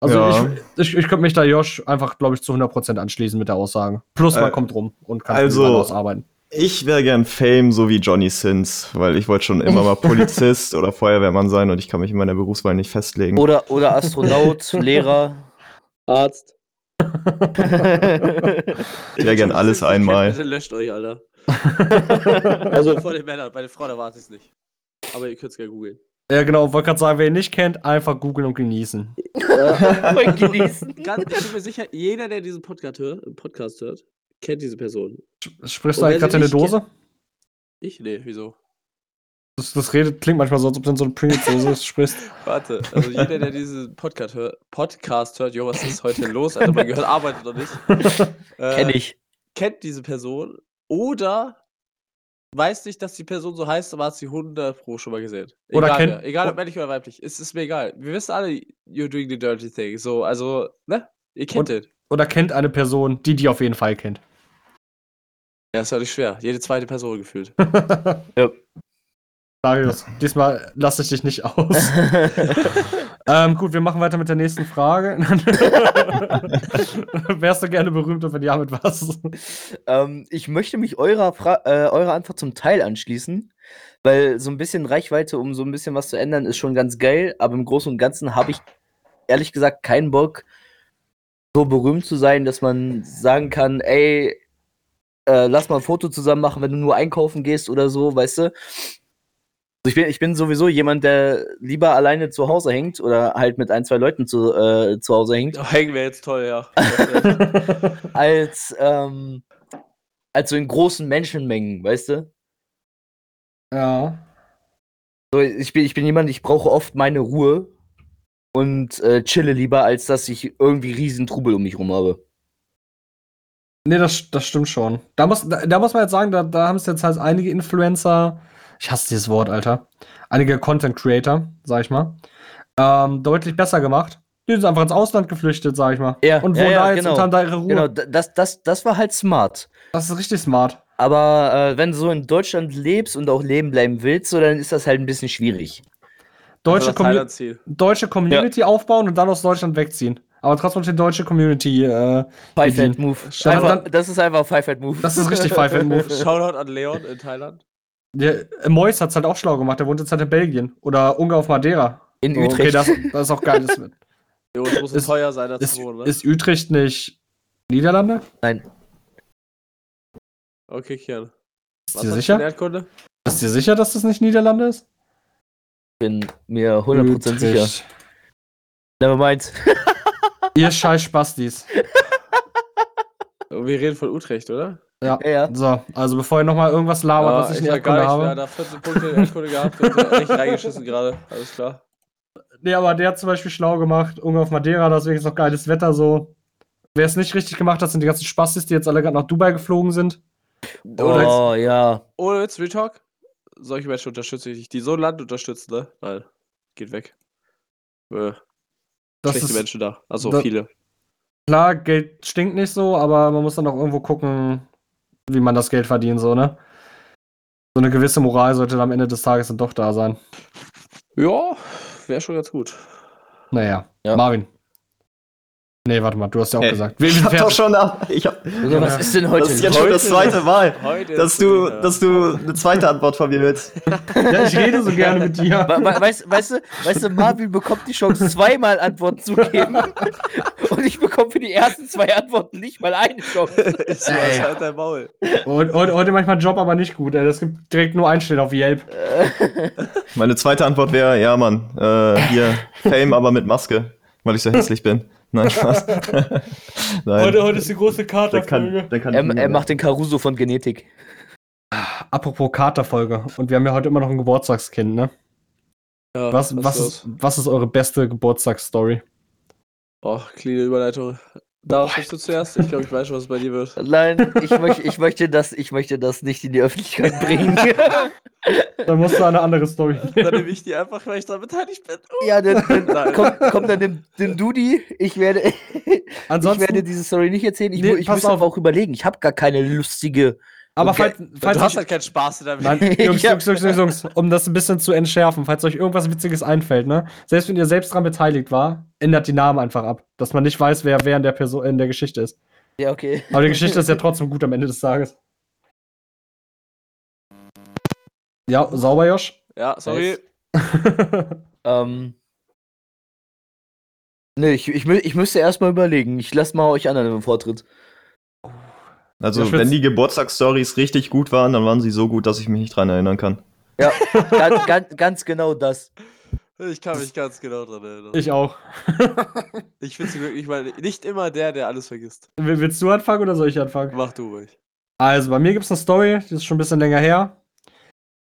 Also Ja. ich, ich, ich könnte mich da Josh einfach, glaube ich, zu 100% anschließen mit der Aussage. Plus man Äh, kommt rum und kann also- ausarbeiten. Ich wäre gern Fame, so wie Johnny Sins, weil ich wollte schon immer mal Polizist oder Feuerwehrmann sein und ich kann mich in meiner Berufswahl nicht festlegen. Oder, oder Astronaut, Lehrer. Arzt. Ich wäre gern alles einmal. Bitte löscht euch, Alter. also vor den Männern, bei den Frauen erwarte ich es nicht. Aber ihr könnt es gerne googeln. Ja, genau, wollte gerade sagen, wer ihn nicht kennt, einfach googeln und genießen. Und genießen. Ganz, ich bin mir sicher, jeder, der diesen Podcast hört, Podcast hört kennt diese Person. Sprichst du eigentlich gerade in eine Dose? Ich? Nee, wieso? Das, das redet, klingt manchmal so, als ob du in so eine Pringles-Dose sprichst. Warte, also jeder, der diesen Podcast hört, Podcast hört, jo, was ist heute los? Alter, mein Gehirn arbeitet noch nicht. Äh, Kenn ich. Kennt diese Person oder weiß nicht, dass die Person so heißt, aber hat sie 100 pro schon mal gesehen. Oder egal, kennt- wer, egal ob männlich oder weiblich, es ist mir egal. Wir wissen alle, you're doing the dirty thing. So, also, ne? Ihr kennt Und- den. Oder kennt eine Person, die die auf jeden Fall kennt. Ja, ist ja nicht schwer. Jede zweite Person gefühlt. Ja. Darius, diesmal lasse ich dich nicht aus. ähm, gut, wir machen weiter mit der nächsten Frage. Wärst du gerne berühmt und wenn ja, mit was? ähm, ich möchte mich eurer, Fra äh, eurer Antwort zum Teil anschließen, weil so ein bisschen Reichweite, um so ein bisschen was zu ändern, ist schon ganz geil, aber im Großen und Ganzen habe ich ehrlich gesagt keinen Bock, so berühmt zu sein, dass man sagen kann, ey, äh, lass mal ein Foto zusammen machen, wenn du nur einkaufen gehst oder so, weißt du? Also ich, bin, ich bin sowieso jemand, der lieber alleine zu Hause hängt oder halt mit ein, zwei Leuten zu, äh, zu Hause hängt, Oh, hängen wir jetzt toll, ja. als, ähm, als so in großen Menschenmengen, weißt du? ja. So, ich, bin, ich bin jemand, ich brauche oft meine Ruhe. und äh, chille lieber, als dass ich irgendwie riesen Trubel um mich rum habe. Nee, das, das stimmt schon. Da muss, da, da muss man jetzt sagen, da, da haben es jetzt halt einige Influencer, ich hasse dieses Wort, Alter, einige Content Creator, sag ich mal, ähm, deutlich besser gemacht. Die sind einfach ins Ausland geflüchtet, sag ich mal. Ja, und ja, wohnen ja, da jetzt genau. und haben da ihre Ruhe. Genau, das, das, das war halt smart. Das ist richtig smart. Aber äh, wenn du so in Deutschland lebst und auch leben bleiben willst, so, dann ist das halt ein bisschen schwierig. Deutsche, Nach Commu deutsche Community aufbauen und dann aus Deutschland wegziehen. Aber trotzdem die deutsche Community, äh, Five. Head Move. Einfach, dann- das ist einfach Five Head Move. das ist richtig Five Hand Move. Shoutout an Leon in Thailand. Der äh, Mois hat's halt auch schlau gemacht, der wohnt jetzt halt in Belgien. Oder Ungar auf Madeira. In So, Okay, Utrecht. das, das ist auch geil. Das Jo, es muss Ist- teuer sein, als ist, zu wohnen, ne? ist Utrecht nicht Niederlande? Nein. Okay, Kian. Ist dir sicher? Erdkunde? Bist du dir sicher, dass das nicht Niederlande ist? bin mir 100% sicher. Utrecht. Never mind. Ihr scheiß Spastis. Wir reden von Utrecht, oder? Ja. Ja, ja. So, also bevor ihr nochmal irgendwas labert, was ich nicht mehr habe. da 14 Punkte in Erdkunde gehabt und richtig reingeschissen gerade. Alles klar. Nee, aber der hat zum Beispiel schlau gemacht. Ungar auf Madeira, deswegen ist noch geiles Wetter so. Wer es nicht richtig gemacht hat, sind die ganzen Spastis, die jetzt alle gerade nach Dubai geflogen sind. Oh, ja. ohne Witz, Real Talk. Solche Menschen unterstütze ich nicht. Die so ein Land unterstützen, ne? Nein. Geht weg. Äh, Das schlechte ist Menschen da. Also da- viele. klar, Geld stinkt nicht so, aber man muss dann auch irgendwo gucken, wie man das Geld verdient, so, ne? So eine gewisse Moral sollte am Ende des Tages dann doch da sein. Ja, wäre schon ganz gut. Naja, Ja. Marvin. Nee, warte mal, du hast ja auch Hey, gesagt. Wir, Ich hab doch schon. Ich hab, Junge, was ist denn heute? das ist jetzt schon das zweite Mal, dass du, dass du eine zweite Antwort von mir willst. ja, ich rede so gerne mit dir. We we weißt, weißt, du, weißt du, Marvin bekommt die Chance, zweimal Antworten zu geben. und ich bekomme für die ersten zwei Antworten nicht mal eine Chance. ist als halt dein Maul. Und, heute, heute manchmal Job aber nicht gut. Das gibt direkt nur Einstellen auf Yelp. Meine zweite Antwort wäre, ja, Mann, äh, hier, Fame, aber mit Maske, weil ich so hässlich bin. Nein, Spaß. Nein. Heute, heute ist die große Katerfolge. er, er macht den Caruso von Genetik. Apropos Katerfolge. Und wir haben ja heute immer noch ein Geburtstagskind, ne? Ja, Was, was, ist, was ist eure beste Geburtstagsstory? Oh, cleane Überleitung. Darauf bist du zuerst? Ich glaube, ich weiß schon, was bei dir wird. Nein, ich, möch, ich, möchte das, ich möchte das nicht in die Öffentlichkeit bringen. Dann musst du eine andere Story Dann nehme ich die einfach, weil ich daran beteiligt bin. ja, dann, dann komm, komm, dann nimm, nimm du die. Ich werde, ich Ansonsten, werde diese Story nicht erzählen. Ich, Nee, ich muss auf. auch überlegen. Ich habe gar keine lustige. Aber Okay. falls, falls du hast halt keinen Spaß in deinem Nein. Jungs. Jungs, Jungs, Jungs, Jungs, um das ein bisschen zu entschärfen, falls euch irgendwas Witziges einfällt, ne? Selbst wenn ihr selbst dran beteiligt war, ändert die Namen einfach ab. Dass man nicht weiß, wer wer in der Person in der Geschichte ist. Ja, okay. Aber die Geschichte ist ja trotzdem gut am Ende des Tages. Ja, sauber, Josh. Ja, sorry. Ähm. Nee, ich, ich, ich müsste erstmal überlegen. Ich lasse mal euch anderen den Vortritt. Also, Ja, wenn die Geburtstagsstories richtig gut waren, dann waren sie so gut, dass ich mich nicht dran erinnern kann. Ja, ganz, ganz, ganz genau das. Ich kann mich ganz genau dran erinnern. ich auch. Ich finde sie wirklich mal nicht immer der, der alles vergisst. Will- Willst du anfangen oder soll ich anfangen? Mach du ruhig. Also, bei mir gibt es eine Story, die ist schon ein bisschen länger her.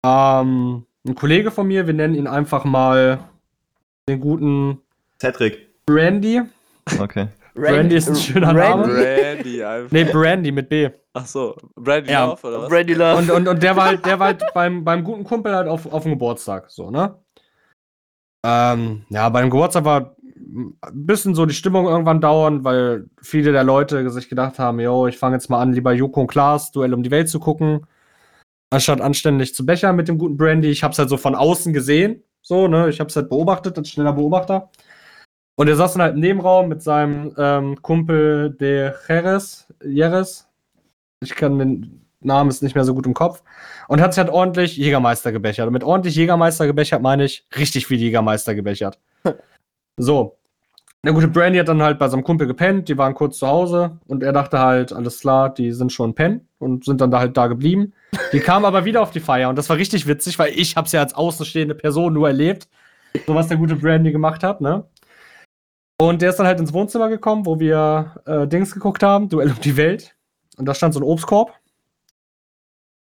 Ähm, ein Kollege von mir, wir nennen ihn einfach mal den guten Cedric. Brandy. Okay. Brandy ist ein schöner Randy- Name. Brandy einfach. Nee, Brandy mit B. Ach so, Brandy Ja. Love oder was? Brandy Love. Und, und, und der war halt, der war halt beim, beim guten Kumpel halt auf, auf dem Geburtstag, so, ne? Ähm, ja, beim Geburtstag war ein bisschen so die Stimmung irgendwann dauern, weil viele der Leute sich gedacht haben, yo, ich fange jetzt mal an, lieber Joko und Klaas Duell um die Welt zu gucken, anstatt anständig zu bechern mit dem guten Brandy. Ich hab's halt so von außen gesehen, so, ne? Ich hab's halt beobachtet, als schneller Beobachter. Und er saß dann halt im Nebenraum mit seinem ähm, Kumpel De Jerez, Jerez. Ich kann den Namen ist nicht mehr so gut im Kopf. Und hat sich halt ordentlich Jägermeister gebechert. Und mit ordentlich Jägermeister gebechert meine ich richtig viel Jägermeister gebechert. so. Der gute Brandy hat dann halt bei seinem Kumpel gepennt, die waren kurz zu Hause und er dachte halt, alles klar, die sind schon pennen und sind dann da halt da geblieben. Die kamen aber wieder auf die Feier und das war richtig witzig, weil ich hab's ja als außenstehende Person nur erlebt, so was der gute Brandy gemacht hat, ne? Und der ist dann halt ins Wohnzimmer gekommen, wo wir äh, Dings geguckt haben, Duell um die Welt. Und da stand so ein Obstkorb.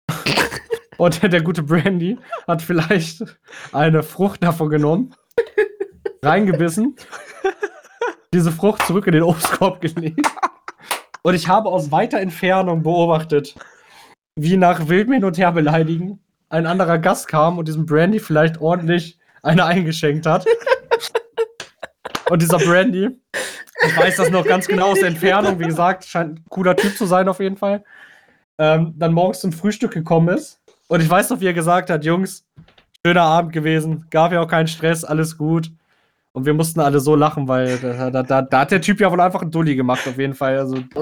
Und der, der gute Brandy hat vielleicht eine Frucht davon genommen, reingebissen, diese Frucht zurück in den Obstkorb gelegt. Und ich habe aus weiter Entfernung beobachtet, wie nach wildem Hin und Her beleidigen ein anderer Gast kam und diesem Brandy vielleicht ordentlich eine eingeschenkt hat. Und dieser Brandy, ich weiß das noch ganz genau aus der Entfernung, wie gesagt, scheint ein cooler Typ zu sein auf jeden Fall, ähm, dann morgens zum Frühstück gekommen ist. Und ich weiß noch, wie er gesagt hat, Jungs, schöner Abend gewesen, gab ja auch keinen Stress, alles gut. Und wir mussten alle so lachen, weil da, da, da, da hat der Typ ja wohl einfach einen Dulli gemacht, auf jeden Fall. Also,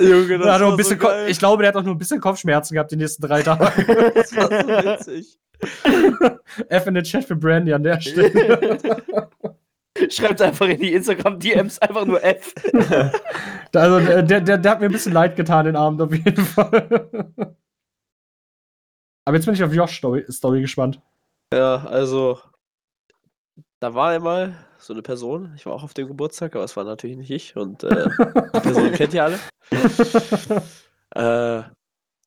Junge, der hat auch ein bisschen Ko- ich glaube, der hat auch nur ein bisschen Kopfschmerzen gehabt die nächsten drei Tage. das war so witzig. F in den Chat für Brandy an der Stelle. Schreibt einfach in die Instagram-DMs einfach nur F. also, der, der, der hat mir ein bisschen leid getan den Abend auf jeden Fall. Aber jetzt bin ich auf Josh Story, Story gespannt. Ja, also, da war einmal so eine Person, ich war auch auf dem Geburtstag, aber es war natürlich nicht ich und äh, die Person kennt ihr alle. Äh,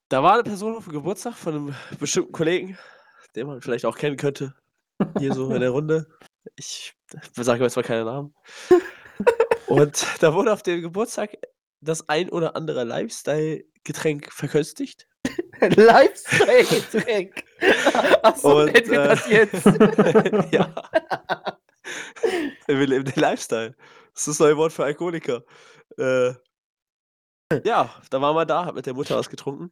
da war eine Person auf dem Geburtstag von einem bestimmten Kollegen, den man vielleicht auch kennen könnte, hier so in der Runde. Ich sage jetzt mal keine Namen. Und da wurde auf dem Geburtstag das ein oder andere Lifestyle-Getränk verköstigt. Lifestyle-Getränk. Achso, Und, nennen wir äh, das jetzt. ja. Wir leben den Lifestyle. Das ist das neue Wort für Alkoholiker. Äh, ja, da war man da, hat mit der Mutter was getrunken.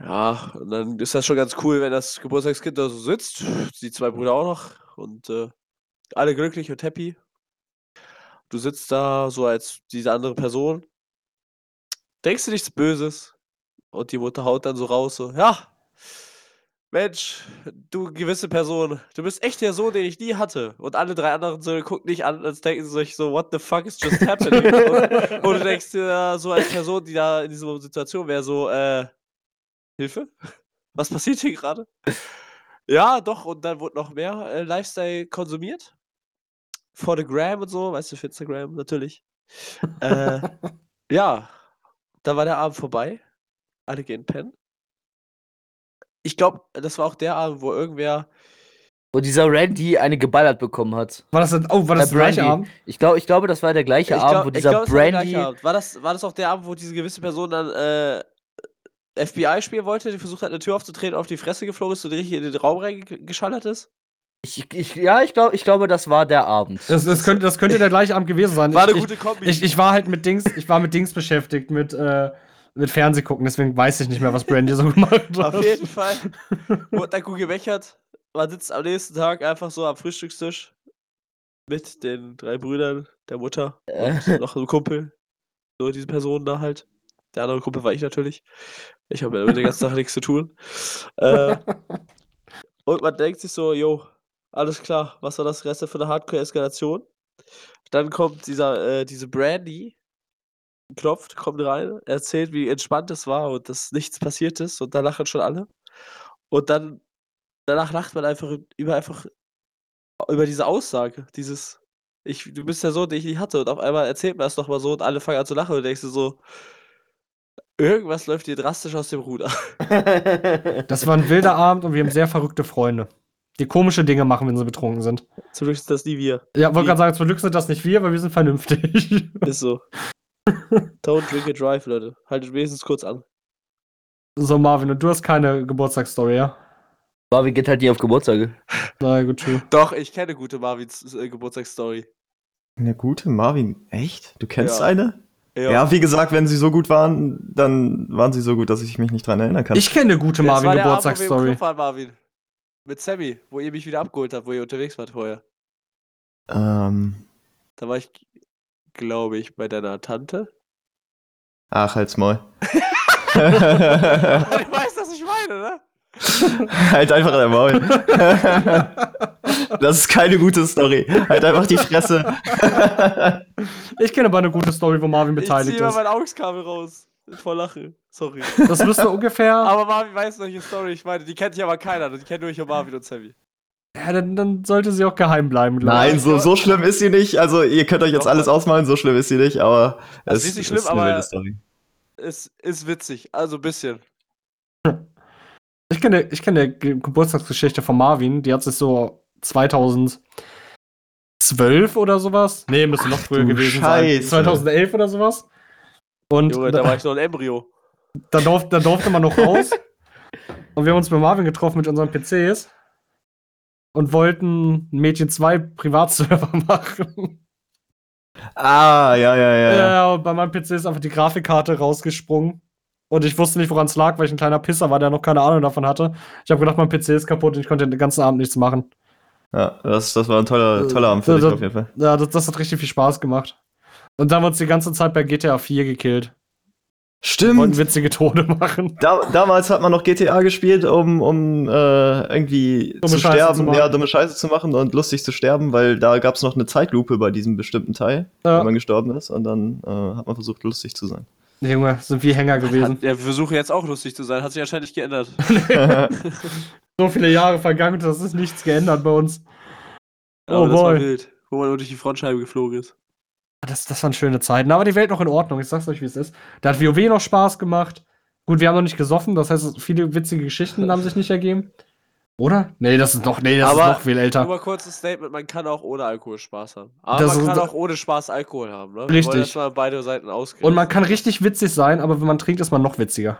Ja, und dann ist das schon ganz cool, wenn das Geburtstagskind da so sitzt. Die zwei Brüder auch noch. Und äh, alle glücklich und happy. Du sitzt da so als diese andere Person. Denkst du nichts Böses? Und die Mutter haut dann so raus, so, ja, Mensch, du gewisse Person, du bist echt der Sohn, den ich nie hatte. Und alle drei anderen Söhne gucken dich an, als denken sie sich so, what the fuck is just happening? und, und du denkst dir da so als Person, die da in dieser Situation wäre, so, äh, Hilfe? Was passiert hier gerade? Ja, doch, und dann wurde noch mehr äh, Lifestyle konsumiert. For the Gram und so, weißt du, für Instagram natürlich. äh, ja, da war der Abend vorbei. Alle gehen pennen. Ich glaube, das war auch der Abend, wo irgendwer. Wo dieser Randy eine geballert bekommen hat. War das, denn, oh, war das Der der gleiche. Abend? Ich glaube, ich glaube, das war der gleiche ich Abend, glaub- wo ich dieser glaub, war Brandy. Abend. War das, war das auch der Abend, wo diese gewisse Person dann äh, FBI spielen wollte, die versucht hat, eine Tür aufzutreten, auf die Fresse geflogen ist und richtig in den Raum reingeschallert ist? Ich, ich, ja, ich glaube, ich glaube, das war der Abend. Das, das, könnte, das könnte der gleiche Abend gewesen sein. War eine ich, gute Kombi. ich, ich war halt mit Dings, ich war mit Dings beschäftigt, mit, äh, mit Fernsehgucken, deswegen weiß ich nicht mehr, was Brandy so gemacht hat. Auf jeden Fall wurde dann gut gewächert. Man sitzt am nächsten Tag einfach so am Frühstückstisch mit den drei Brüdern, der Mutter Äh. und noch einem Kumpel. So diese Personen da halt. Der andere Kumpel war ich natürlich. Ich habe ja mit der ganzen Sache nichts zu tun. Äh, und man denkt sich so, jo, alles klar, was war das Reste für eine Hardcore-Eskalation? Dann kommt dieser, äh, diese Brandy, klopft, kommt rein, erzählt, wie entspannt es war und dass nichts passiert ist und da lachen schon alle. Und dann, danach lacht man einfach über einfach über diese Aussage, dieses, ich, du bist der Sohn, den ich nicht hatte und auf einmal erzählt man es nochmal so und alle fangen an zu lachen und denkst du so, irgendwas läuft hier drastisch aus dem Ruder. Das war ein wilder Abend und wir haben sehr verrückte Freunde. Die komische Dinge machen, wenn sie betrunken sind. Zum Glück sind das nie wir. Ja, wollte gerade sagen, zum Glück sind das nicht wir, weil wir sind vernünftig. Ist so. Don't drink and drive, Leute. Haltet wenigstens kurz an. so, Marvin, und du hast keine Geburtstagsstory, ja? Marvin geht halt nie auf Geburtstage. Na gut, true. Doch, ich kenne gute Marvins äh, Geburtstagsstory. Eine gute Marvin. Echt? Du kennst Ja. eine? Ja. wie gesagt, wenn sie so gut waren, dann waren sie so gut, dass ich mich nicht dran erinnern kann. Ich kenne eine gute Das war Marvin. Mit Sammy, wo ihr mich wieder abgeholt habt, wo ihr unterwegs wart vorher. ähm, Da war ich, glaube ich, bei deiner Tante. ach, halt's Maul. du weißt, was ich meine, ne? halt einfach dein Maul. das ist keine gute Story. Halt einfach die Fresse. Ich kenne aber eine gute Story, wo Marvin Ich beteiligt ziehe mal ist. mein Augskabel raus. Vor Lachen. Sorry. Das müsste ungefähr. Aber Marvin weiß, welche Story ich meine. Die kennt ja aber keiner. Die kennt nur ich und Marvin und Sammy. Ja, dann, dann sollte sie auch geheim bleiben, Nein, ich. so, so schlimm ist sie nicht. Also, ihr könnt euch jetzt Doch, alles ausmalen, so schlimm ist sie nicht, aber Also, es ist nicht schlimm, eine aber- wilde Story. Ist, ist witzig. Also ein bisschen. Ich kenne, ich kenne die Geburtstagsgeschichte von Marvin, die hat sich so 2012 oder sowas. Nee, müsste noch früher gewesen Scheiße. sein. 2011 oder sowas. Und Junge, da war ich noch ein Embryo. da, durf, da durfte man noch raus. und wir haben uns bei Marvin getroffen mit unseren PCs und wollten Mädchen 2 Privatserver machen. Ah, ja, ja, ja. Ja, ja. ja, und bei meinem PC ist einfach die Grafikkarte rausgesprungen. Und ich wusste nicht, woran es lag, weil ich ein kleiner Pisser war, der noch keine Ahnung davon hatte. Ich habe gedacht, mein PC ist kaputt und ich konnte den ganzen Abend nichts machen. ja das, das war ein toller, toller Abend für Äh, dich auf jeden Fall. Ja, das, das hat richtig viel Spaß gemacht. Und dann haben wir uns die ganze Zeit bei GTA 4 gekillt. Stimmt. witzige Tode machen. Da, damals hat man noch GTA gespielt, um, um äh, irgendwie Dumme zu Scheiße sterben, zu ja, dumme Scheiße zu machen und lustig zu sterben, weil da gab es noch eine Zeitlupe bei diesem bestimmten Teil, Ja. wenn man gestorben ist. Und dann äh, hat man versucht, lustig zu sein. Junge, sind wie Hänger gewesen. Hat, ja, wir versuchen jetzt auch lustig zu sein. Hat sich anscheinend nicht geändert. So viele Jahre vergangen, das ist nichts geändert bei uns. Oh das war boy. wild. Wo man durch die Frontscheibe geflogen ist. Das, das waren schöne Zeiten. Aber die Welt noch in Ordnung. Ich sag's euch, wie es ist. Da hat WoW noch Spaß gemacht. Gut, wir haben noch nicht gesoffen. Das heißt, viele witzige Geschichten haben sich nicht ergeben. Oder? Nee, das ist noch, nee, das Aber ist noch viel Nur älter. mal kurzes Statement, man kann auch ohne Alkohol Spaß haben. Aber Das man kann auch ohne Spaß Alkohol haben, ne? Wir Richtig. wollen erstmal beide Seiten ausgrenzen. Und man kann richtig witzig sein, aber wenn man trinkt, ist man noch witziger.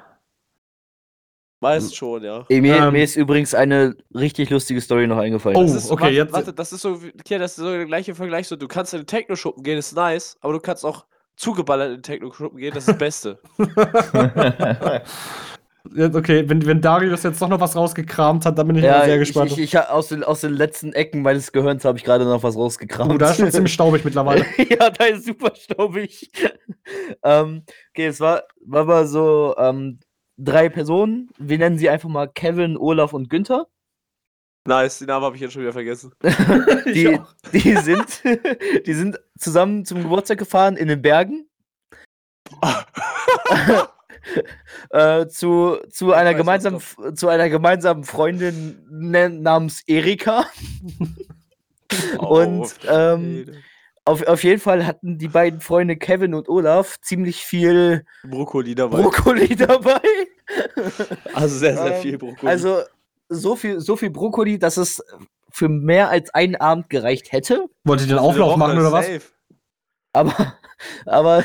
Meist schon, ja. Ey, mir, Ähm. mir ist übrigens eine richtig lustige Story noch eingefallen. Oh, Das ist, okay, warte, jetzt- Warte, das ist so, wie- okay, das ist so der gleiche Vergleich. So, du kannst in den Techno-Schuppen gehen, ist nice, aber du kannst auch zugeballert in den Techno-Schuppen gehen, das ist das Beste. Jetzt, Okay, wenn, wenn Darius jetzt doch noch was rausgekramt hat, dann bin ich ja, mal sehr ich, gespannt. ich, ich, hab- aus, den, aus den letzten Ecken meines Gehirns habe ich gerade noch was rausgekramt. oh, da ist schon ziemlich staubig mittlerweile. ja, da ist super staubig. ähm, okay, es war, war mal so ähm, drei Personen. Wir nennen sie einfach mal Kevin, Olaf und Günther. nice, die Namen habe ich jetzt schon wieder vergessen. Die, die, sind, die sind zusammen zum Geburtstag gefahren in den Bergen. äh, zu, zu, einer was gemeinsamen, zu einer gemeinsamen Freundin namens Erika. Und, ähm. Auf, auf jeden Fall hatten die beiden Freunde Kevin und Olaf ziemlich viel Brokkoli dabei. Brokkoli dabei. also sehr, sehr Ähm, viel Brokkoli. Also so viel, so viel Brokkoli, dass es für mehr als einen Abend gereicht hätte. Wollt ihr den Auflauf machen oder was? safe. Aber, aber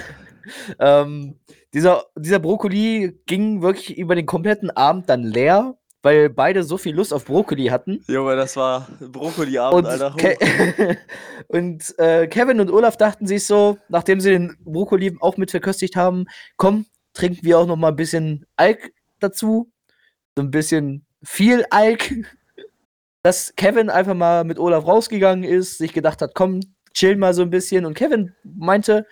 ähm, dieser, dieser Brokkoli ging wirklich über den kompletten Abend dann leer, weil beide so viel Lust auf Brokkoli hatten. Junge, das war Brokkoli-Abend, Und, Alter. Ke und äh, Kevin und Olaf dachten sich so, nachdem sie den Brokkoli auch mit verköstigt haben, komm, trinken wir auch noch mal ein bisschen Alk dazu. So ein bisschen viel Alk. Dass Kevin einfach mal mit Olaf rausgegangen ist, sich gedacht hat, komm, chill mal so ein bisschen. Und Kevin meinte,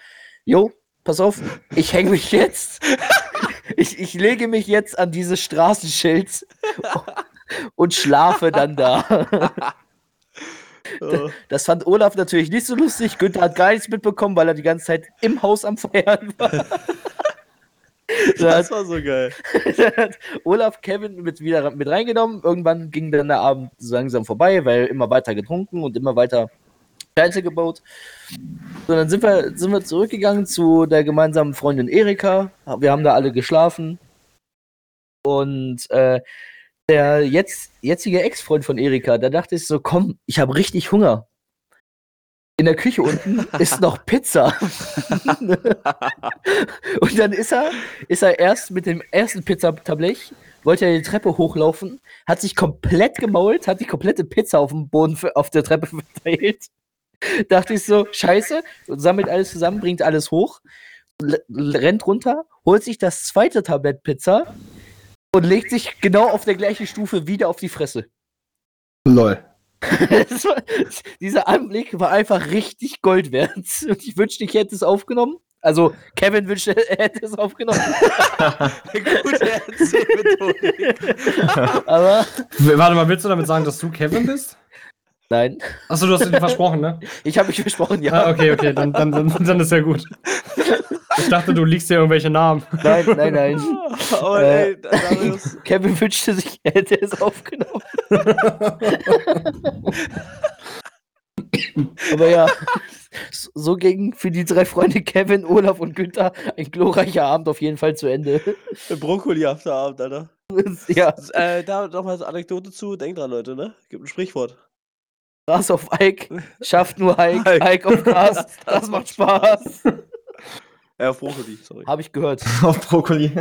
jo, pass auf, ich hänge mich jetzt. ich, ich lege mich jetzt an dieses Straßenschild und schlafe dann da. Oh. Das fand Olaf natürlich nicht so lustig. Günther hat gar nichts mitbekommen, weil er die ganze Zeit im Haus am Feiern war. Das war so geil. Olaf Kevin mit wieder mit reingenommen. Irgendwann ging dann der Abend so langsam vorbei, weil immer weiter getrunken und immer weiter Scheiße gebaut. So, dann sind wir, sind wir zurückgegangen zu der gemeinsamen Freundin Erika. Wir haben da alle geschlafen. Und äh, der jetzt, jetzige Ex-Freund von Erika, da dachte ich so, komm, ich habe richtig Hunger. In der Küche unten ist noch Pizza. Und dann ist er, ist er erst mit dem ersten Pizzablech, wollte er die Treppe hochlaufen, hat sich komplett gemault, hat die komplette Pizza auf dem Boden, auf der Treppe verteilt. Dachte ich so, scheiße, und sammelt alles zusammen, bringt alles hoch, rennt runter, holt sich das zweite Tablett Pizza und legt sich genau auf der gleichen Stufe wieder auf die Fresse. Lol. War, dieser Anblick war einfach richtig Gold wert. Und ich wünschte, ich hätte es aufgenommen. Also, Kevin wünschte, er hätte es aufgenommen. Gute Erzählmethodik. Aber Warte mal, willst du damit sagen, dass du Kevin bist? Nein, Achso, du hast dir versprochen, ne? ich habe mich versprochen, ja. Ah, okay, okay, dann, dann, dann, dann ist ja gut. Ich dachte, du liegst dir irgendwelche Namen. Nein, nein, nein. Aber Äh, ey, Darius, Kevin wünschte sich, er hätte es aufgenommen. Aber ja, so- ging für die drei Freunde Kevin, Olaf und Günther ein glorreicher Abend auf jeden Fall zu Ende. Brokkoli-Afterabend, Alter. ja, Äh, da noch mal eine Anekdote zu. Denkt dran, Leute, ne? Gibt ein Sprichwort. Gras auf Ike, schafft nur Ike, Ike. Ike auf Gras, das, macht Spaß. Ja, auf Brokkoli, sorry. Habe ich gehört. Auf Brokkoli.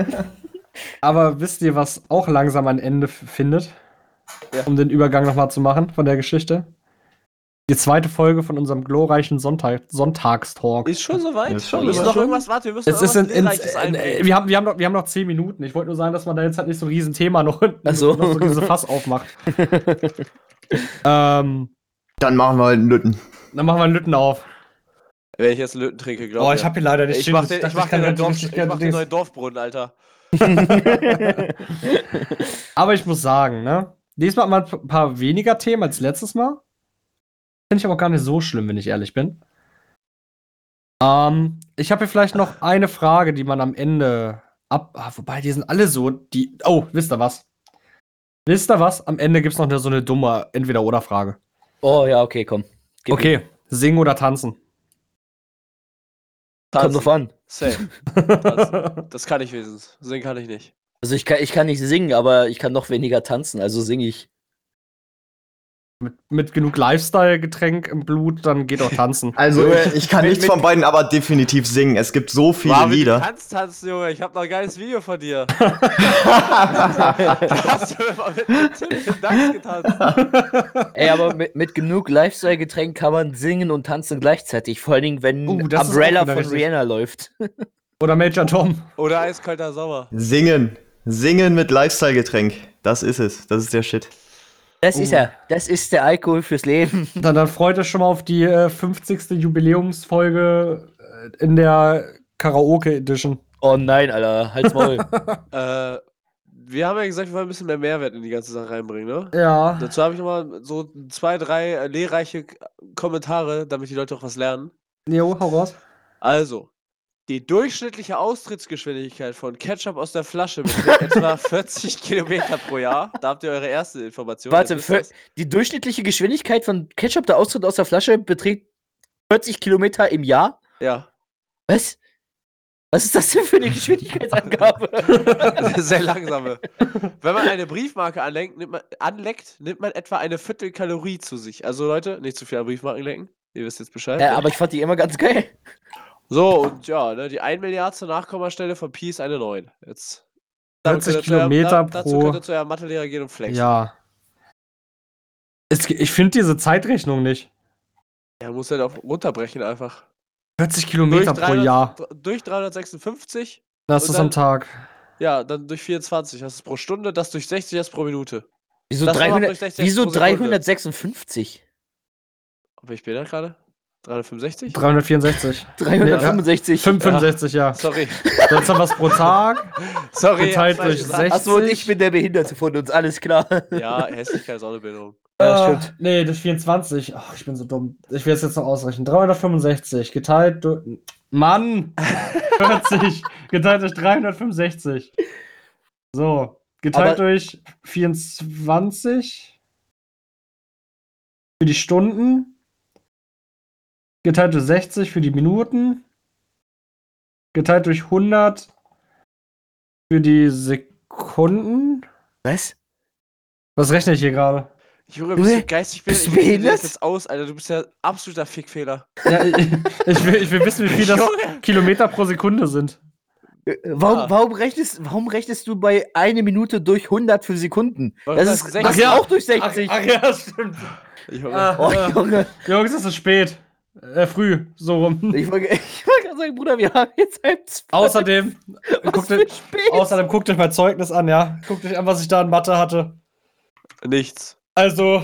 Aber wisst ihr, was auch langsam ein Ende findet? Ja. Um den Übergang nochmal zu machen von der Geschichte. Die zweite Folge von unserem glorreichen Sonntag Sonntagstalk. Ist schon soweit? Ist schon ist noch irgendwas? Warte, wir müssen Es ist in, in, in, wir, haben, wir, haben noch, wir haben noch zehn Minuten. Ich wollte nur sagen, dass man da jetzt halt nicht so ein Riesenthema noch, so. noch so diese Fass aufmacht. ähm, Dann machen wir halt einen Lütten. dann machen wir einen Lütten auf. Wenn ich jetzt Löten trinke, glaube Oh, ich habe hier leider nicht Ich stehen. mach den, ich mach den, neuen Dorf, ich mach den neuen Dorfbrunnen, Alter. Aber ich muss sagen, ne? Diesmal haben wir ein paar weniger Themen als letztes Mal. Finde ich aber auch gar nicht so schlimm, wenn ich ehrlich bin. Ähm, ich habe hier vielleicht noch eine Frage, die man am Ende ab. Ah, wobei, die sind alle so. Die. Oh, wisst ihr was? Wisst ihr was? Am Ende gibt es noch eine, so eine dumme Entweder-Oder-Frage. Oh ja, okay, komm. Gib Okay, singen oder tanzen? mir. Kommt drauf an. Same. Tanzen. Das kann ich wenigstens. Singen kann ich nicht. Also ich kann, ich kann nicht singen, aber ich kann noch weniger tanzen, also singe ich. Mit, mit genug Lifestyle-Getränk im Blut, dann geht auch tanzen. Also, Junge, ich kann mit- nichts mit- von beiden, aber definitiv singen. Es gibt so viele Marvin, Du Lieder. kannst tanzen, Junge. Ich habe noch ein geiles Video von dir. Hast du mit dem Tim Dax getanzt. Ey, aber mit, mit genug Lifestyle-Getränk kann man singen und tanzen gleichzeitig. Vor allen Dingen, wenn Uh, Umbrella von richtig. Rihanna läuft. Oder Major Tom. Oder eiskalter Sommer. Singen. Singen mit Lifestyle-Getränk. Das ist es. Das ist der Shit. Das Uh. ist er. Das ist der Alkohol fürs Leben. Dann, dann freut euch schon mal auf die äh, 50. Jubiläumsfolge äh, in der Karaoke Edition. Oh nein, Alter. Halt's Maul. Äh, wir haben ja gesagt, wir wollen ein bisschen mehr Mehrwert in die ganze Sache reinbringen, ne? Ja. Dazu habe ich nochmal so zwei, drei lehrreiche Kommentare, damit die Leute auch was lernen. Jo, hau raus. Also, die durchschnittliche Austrittsgeschwindigkeit von Ketchup aus der Flasche beträgt etwa 40 Kilometer pro Jahr. Da habt ihr eure erste Information. Warte, für, die durchschnittliche Geschwindigkeit von Ketchup, der Austritt aus der Flasche, beträgt 40 Kilometer im Jahr? Ja. Was? Was ist das denn für eine Geschwindigkeitsangabe? Sehr langsame. Wenn man eine Briefmarke anlenkt, nimmt man, anleckt, nimmt man etwa eine Viertel Kalorie zu sich. Also Leute, nicht zu viel an Briefmarken lenken. Ihr wisst jetzt Bescheid. ja, aber ich fand die immer ganz geil. So, und ja, ne, die 1 Milliardste Nachkommastelle von Pi ist eine 9. Jetzt. 40 könnt ihr zu eurem- Kilometer Dazu pro- könnt ihr zu eurem Mathelehrer gehen und flexen. Ja. Es, ich finde diese Zeitrechnung nicht. Er muss halt auch runterbrechen einfach. 40 Kilometer pro 300 Jahr. Durch 356, Das ist am Tag. ja, dann durch 24, das ist pro Stunde, das durch 60, das ist pro Minute. Wieso, Das nochmal 300, durch 60 wieso pro Sekunde. 356? Aber ich bin da gerade? 365? 364. 365. 65, ja. Sorry. Sonst haben wir es pro Tag. Sorry. Geteilt durch gesagt. 60. Achso, und ich bin der Behinderte von uns, alles klar. Ja, Hässlichkeit ist auch eine Bildung. Ja, Ah, stimmt. Nee, durch 24. Ach, ich bin so dumm. Ich will es jetzt noch ausrechnen. 365 geteilt durch. Mann! 40 geteilt durch 365. So. Geteilt Aber- durch 24. Für die Stunden. Geteilt durch 60 für die Minuten. Geteilt durch 100 für die Sekunden. Was? Was rechne ich hier gerade? Junge, bist du geistig bist du Ich das jetzt aus, Alter. Du bist ja absoluter Fickfehler. Ja, ich, ich, will, ich will wissen, wie viel das. Kilometer pro Sekunde sind. Äh, Warum, Ja. warum, rechnest, warum rechnest du bei eine Minute durch 100 für Sekunden? Warum Das das ist, 60? das ist Ach ja. auch durch 60. ja, stimmt. Junge. Ah, oh, ja. Junge. Jungs, es ist spät. Äh, früh, so rum. Ich wollte gerade sagen, Bruder, wir haben jetzt halb zwei. Außerdem, guckt euch, außerdem guckt euch mein Zeugnis an, ja. Guckt euch an, was ich da in Mathe hatte. Nichts. Also,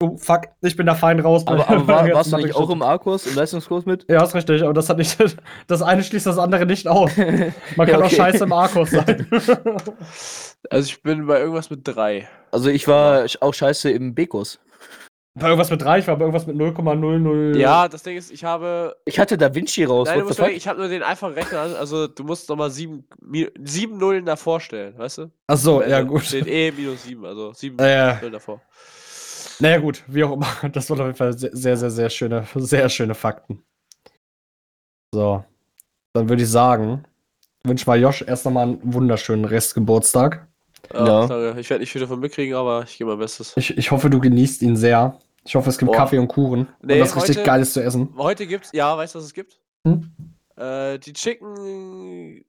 oh, fuck, ich bin da fein raus. aber, aber war, warst du nicht auch im A-Kurs, im Leistungskurs mit? Ja, ist richtig, aber das hat nicht. Das eine schließt das andere nicht aus. Man kann Ja, auch okay. scheiße im A-Kurs sein. Also ich bin bei irgendwas mit 3. Also ich war auch scheiße im B-Kurs. Bei irgendwas mit 3, ich war bei irgendwas mit 0,00. Ja, das Ding ist, ich habe. Ich hatte Da Vinci raus. Nein, du musst ich habe nur den einfachen Rechner, also du musst nochmal sieben, Mi- sieben Nullen davor stellen, weißt du? Ach so, ja, Ende gut. Steht E minus 7, also 7 Äh, Nullen davor. Naja, gut, wie auch immer. Das waren auf jeden Fall sehr, sehr, sehr, sehr schöne, sehr schöne Fakten. So. Dann würde ich sagen, wünsche mal Josh erst nochmal einen wunderschönen Restgeburtstag. Ja. Ja. Ich werde nicht viel davon mitkriegen, aber ich gebe mein Bestes. Ich, ich hoffe, du genießt ihn sehr. Ich hoffe, es gibt Boah. Kaffee und Kuchen. Nee, und richtig heute- Geiles zu essen. Heute gibt's, ja, weißt du, was es gibt? Hm? Äh, die Chicken äh,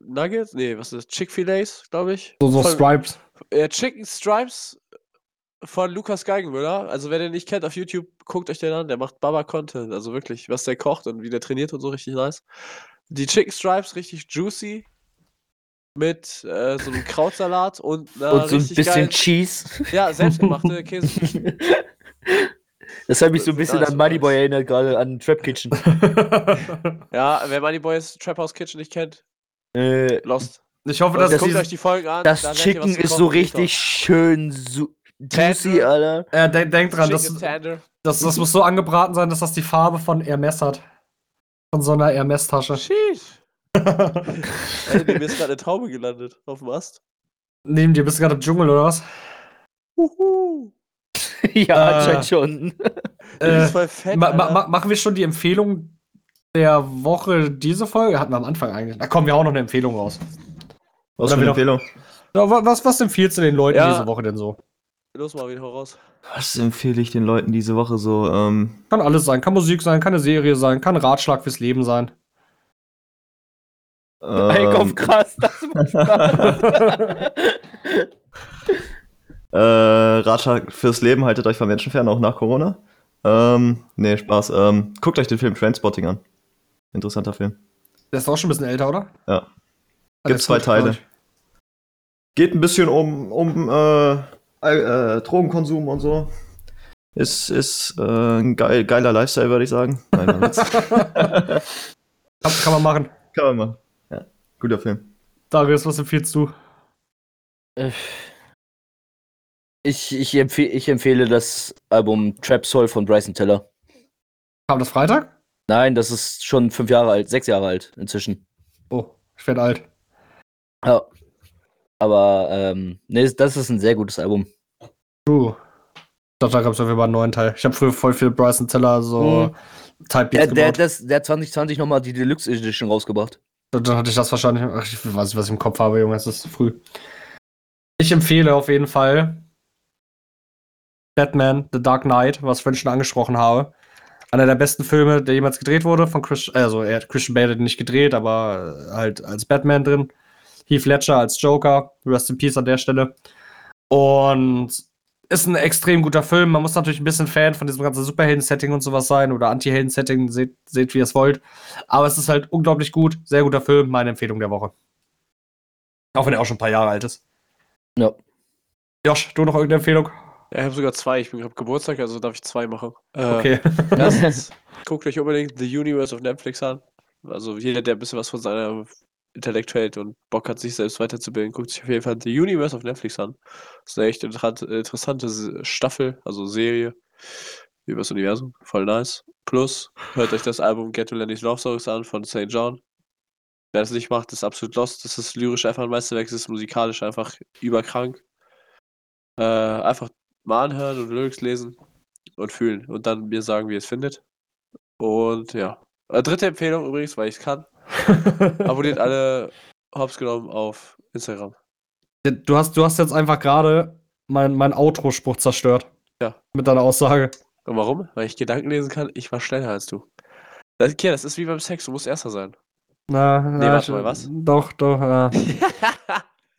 Nuggets? Nee, was ist das? Chick-fil-A's, glaube ich. So, so Von- Stripes. äh, Chicken Stripes von Lukas Geigenmüller. Also, wer den nicht kennt auf YouTube, guckt euch den an. Der macht Baba-Content. Also wirklich, was der kocht und wie der trainiert und so, richtig nice. Die Chicken Stripes richtig juicy. Mit äh, so einem Krautsalat und einer Und so ein bisschen geilen, Cheese. Ja, selbstgemachte Käse. Das hat mich so ein bisschen Nice, an Moneyboy erinnert, gerade an Trap Kitchen. Ja, wer Moneyboys Trap House Kitchen nicht kennt, äh, lost. ich hoffe, Das guckt dieses, euch die Folgen an. das Chicken ist so richtig schön su juicy. Alter. äh, denk, denk dran, das, das, das muss so angebraten sein, dass das die Farbe von Hermes hat. Von so einer Hermes-Tasche. Sheesh. Ey, mir ist gerade eine Taube gelandet auf dem Ast. Neben dir bist du gerade im Dschungel oder was? Uhu. ja, Äh, anscheinend schon. Äh, fett. ma ma machen wir schon die Empfehlung der Woche diese Folge? Hatten wir am Anfang eigentlich. Da kommen wir auch noch eine Empfehlung raus. Was für eine Empfehlung? Wa- was, was empfiehlst du den Leuten Ja. diese Woche denn so? Los mal wieder raus. Was empfehle ich den Leuten diese Woche so? Ähm, Kann alles sein. Kann Musik sein, kann eine Serie sein, kann ein Ratschlag fürs Leben sein. Einkauf ähm, krass, das Spaß. äh, Ratschlag fürs Leben, haltet euch von Menschen fern, auch nach Corona. Ähm, nee, Spaß. Ähm, guckt euch den Film Trainspotting an. Interessanter Film. Der ist auch schon ein bisschen älter, oder? Ja. Ah, Gibt ist zwei Teile. Geht ein bisschen um, um äh, äh, Drogenkonsum und so. Ist, ist äh, ein geil, geiler Lifestyle, würde ich sagen. Nein. Kann, kann man machen. Kann man machen. Guter Film. Darius, was empfiehlst du? Ich, ich, empfehle, ich empfehle das Album Trap Soul von Bryson Tiller. Kam das Freitag? Nein, das ist schon fünf Jahre alt, sechs Jahre alt inzwischen. Oh, ich werde alt. Ja. Aber ähm, nee, das ist ein sehr gutes Album. Ich dachte, da gab es auf jeden Fall einen neuen Teil. Ich habe früher voll viel Bryson Tiller so Type Der, der, das, der hat 2020 nochmal die Deluxe Edition rausgebracht. Dann hatte ich das wahrscheinlich. Ach, ich weiß nicht, was ich im Kopf habe, Junge. Es ist früh. Ich empfehle auf jeden Fall Batman, The Dark Knight, was ich vorhin schon angesprochen habe. Einer der besten Filme, der jemals gedreht wurde von Chris, also er hat Christian Bale nicht gedreht, aber halt als Batman drin. Heath Ledger als Joker. Rest in Peace an der Stelle. Und ist ein extrem guter Film. Man muss natürlich ein bisschen Fan von diesem ganzen Superhelden-Setting und sowas sein oder Anti-Helden-Setting, seht, seht, wie ihr es wollt. Aber es ist halt unglaublich gut. Sehr guter Film. Meine Empfehlung der Woche. Auch wenn er auch schon ein paar Jahre alt ist. Ja. Josh, du noch irgendeine Empfehlung? Ja, ich habe sogar zwei. Ich bin hab Geburtstag, also darf ich zwei machen. Äh, Okay. Erstens, guckt euch unbedingt The Universe auf Netflix an. Also jeder, der ein bisschen was von seiner Intellekt hält und Bock hat, sich selbst weiterzubilden, guckt sich auf jeden Fall The Universe auf Netflix an. Das ist eine echt inter- interessante Staffel, also Serie über das Universum. Voll nice. Plus, hört euch das Album Get to Lenny's Love Songs an von St. John. Wer das nicht macht, ist absolut lost. Das ist lyrisch einfach ein Meisterwerk, das ist musikalisch einfach überkrank. Äh, einfach mal anhören und Lyrics lesen und fühlen und dann mir sagen, wie ihr es findet. Und ja. Äh, dritte Empfehlung übrigens, weil ich es kann. Abonniert alle Hops genommen auf Instagram. du, hast, du hast jetzt einfach gerade mein, mein Outro-Spruch zerstört. Ja. Mit deiner Aussage. Und warum? Weil ich Gedanken lesen kann, ich war schneller als du. Das, okay, das ist wie beim Sex, du musst erster sein. Na, Nee, na, warte mal, was? Doch, doch. Ja.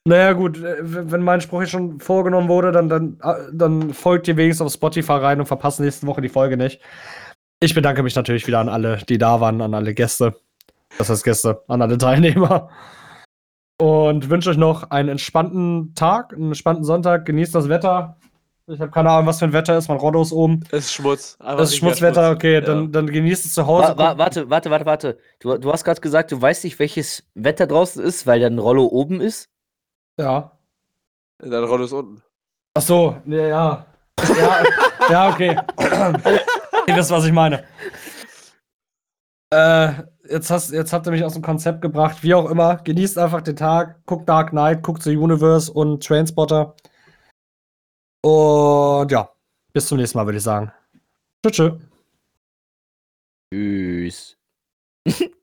naja, gut. Wenn mein Spruch hier schon vorgenommen wurde, dann, dann, äh, dann folgt ihr wenigstens auf Spotify rein und verpasst nächste Woche die Folge nicht. Ich bedanke mich natürlich wieder an alle, die da waren, an alle Gäste. Das heißt Gäste, an alle Teilnehmer. Und wünsche euch noch einen entspannten Tag, einen entspannten Sonntag. Genießt das Wetter. Ich habe keine Ahnung, was für ein Wetter ist. Mein Rotto ist oben. Es ist Schmutz. Das ist Schmutzwetter, Schmutz. okay. Ja. Dann, dann genießt es zu Hause. Wa wa warte, warte, warte, warte. Du, du hast gerade gesagt, du weißt nicht, welches Wetter draußen ist, weil dein Rollo oben ist. Ja. Dein Rollo ist unten. Ach so, ja, ja. Ja, ja okay. Ihr wisst, was ich meine. Äh, jetzt, hast, jetzt habt ihr mich aus dem Konzept gebracht. Wie auch immer, genießt einfach den Tag, guckt Dark Knight, guckt The Universe und Trainspotter. Und ja, bis zum nächsten Mal, würde ich sagen. Tschüss. tschüss. Tschüss.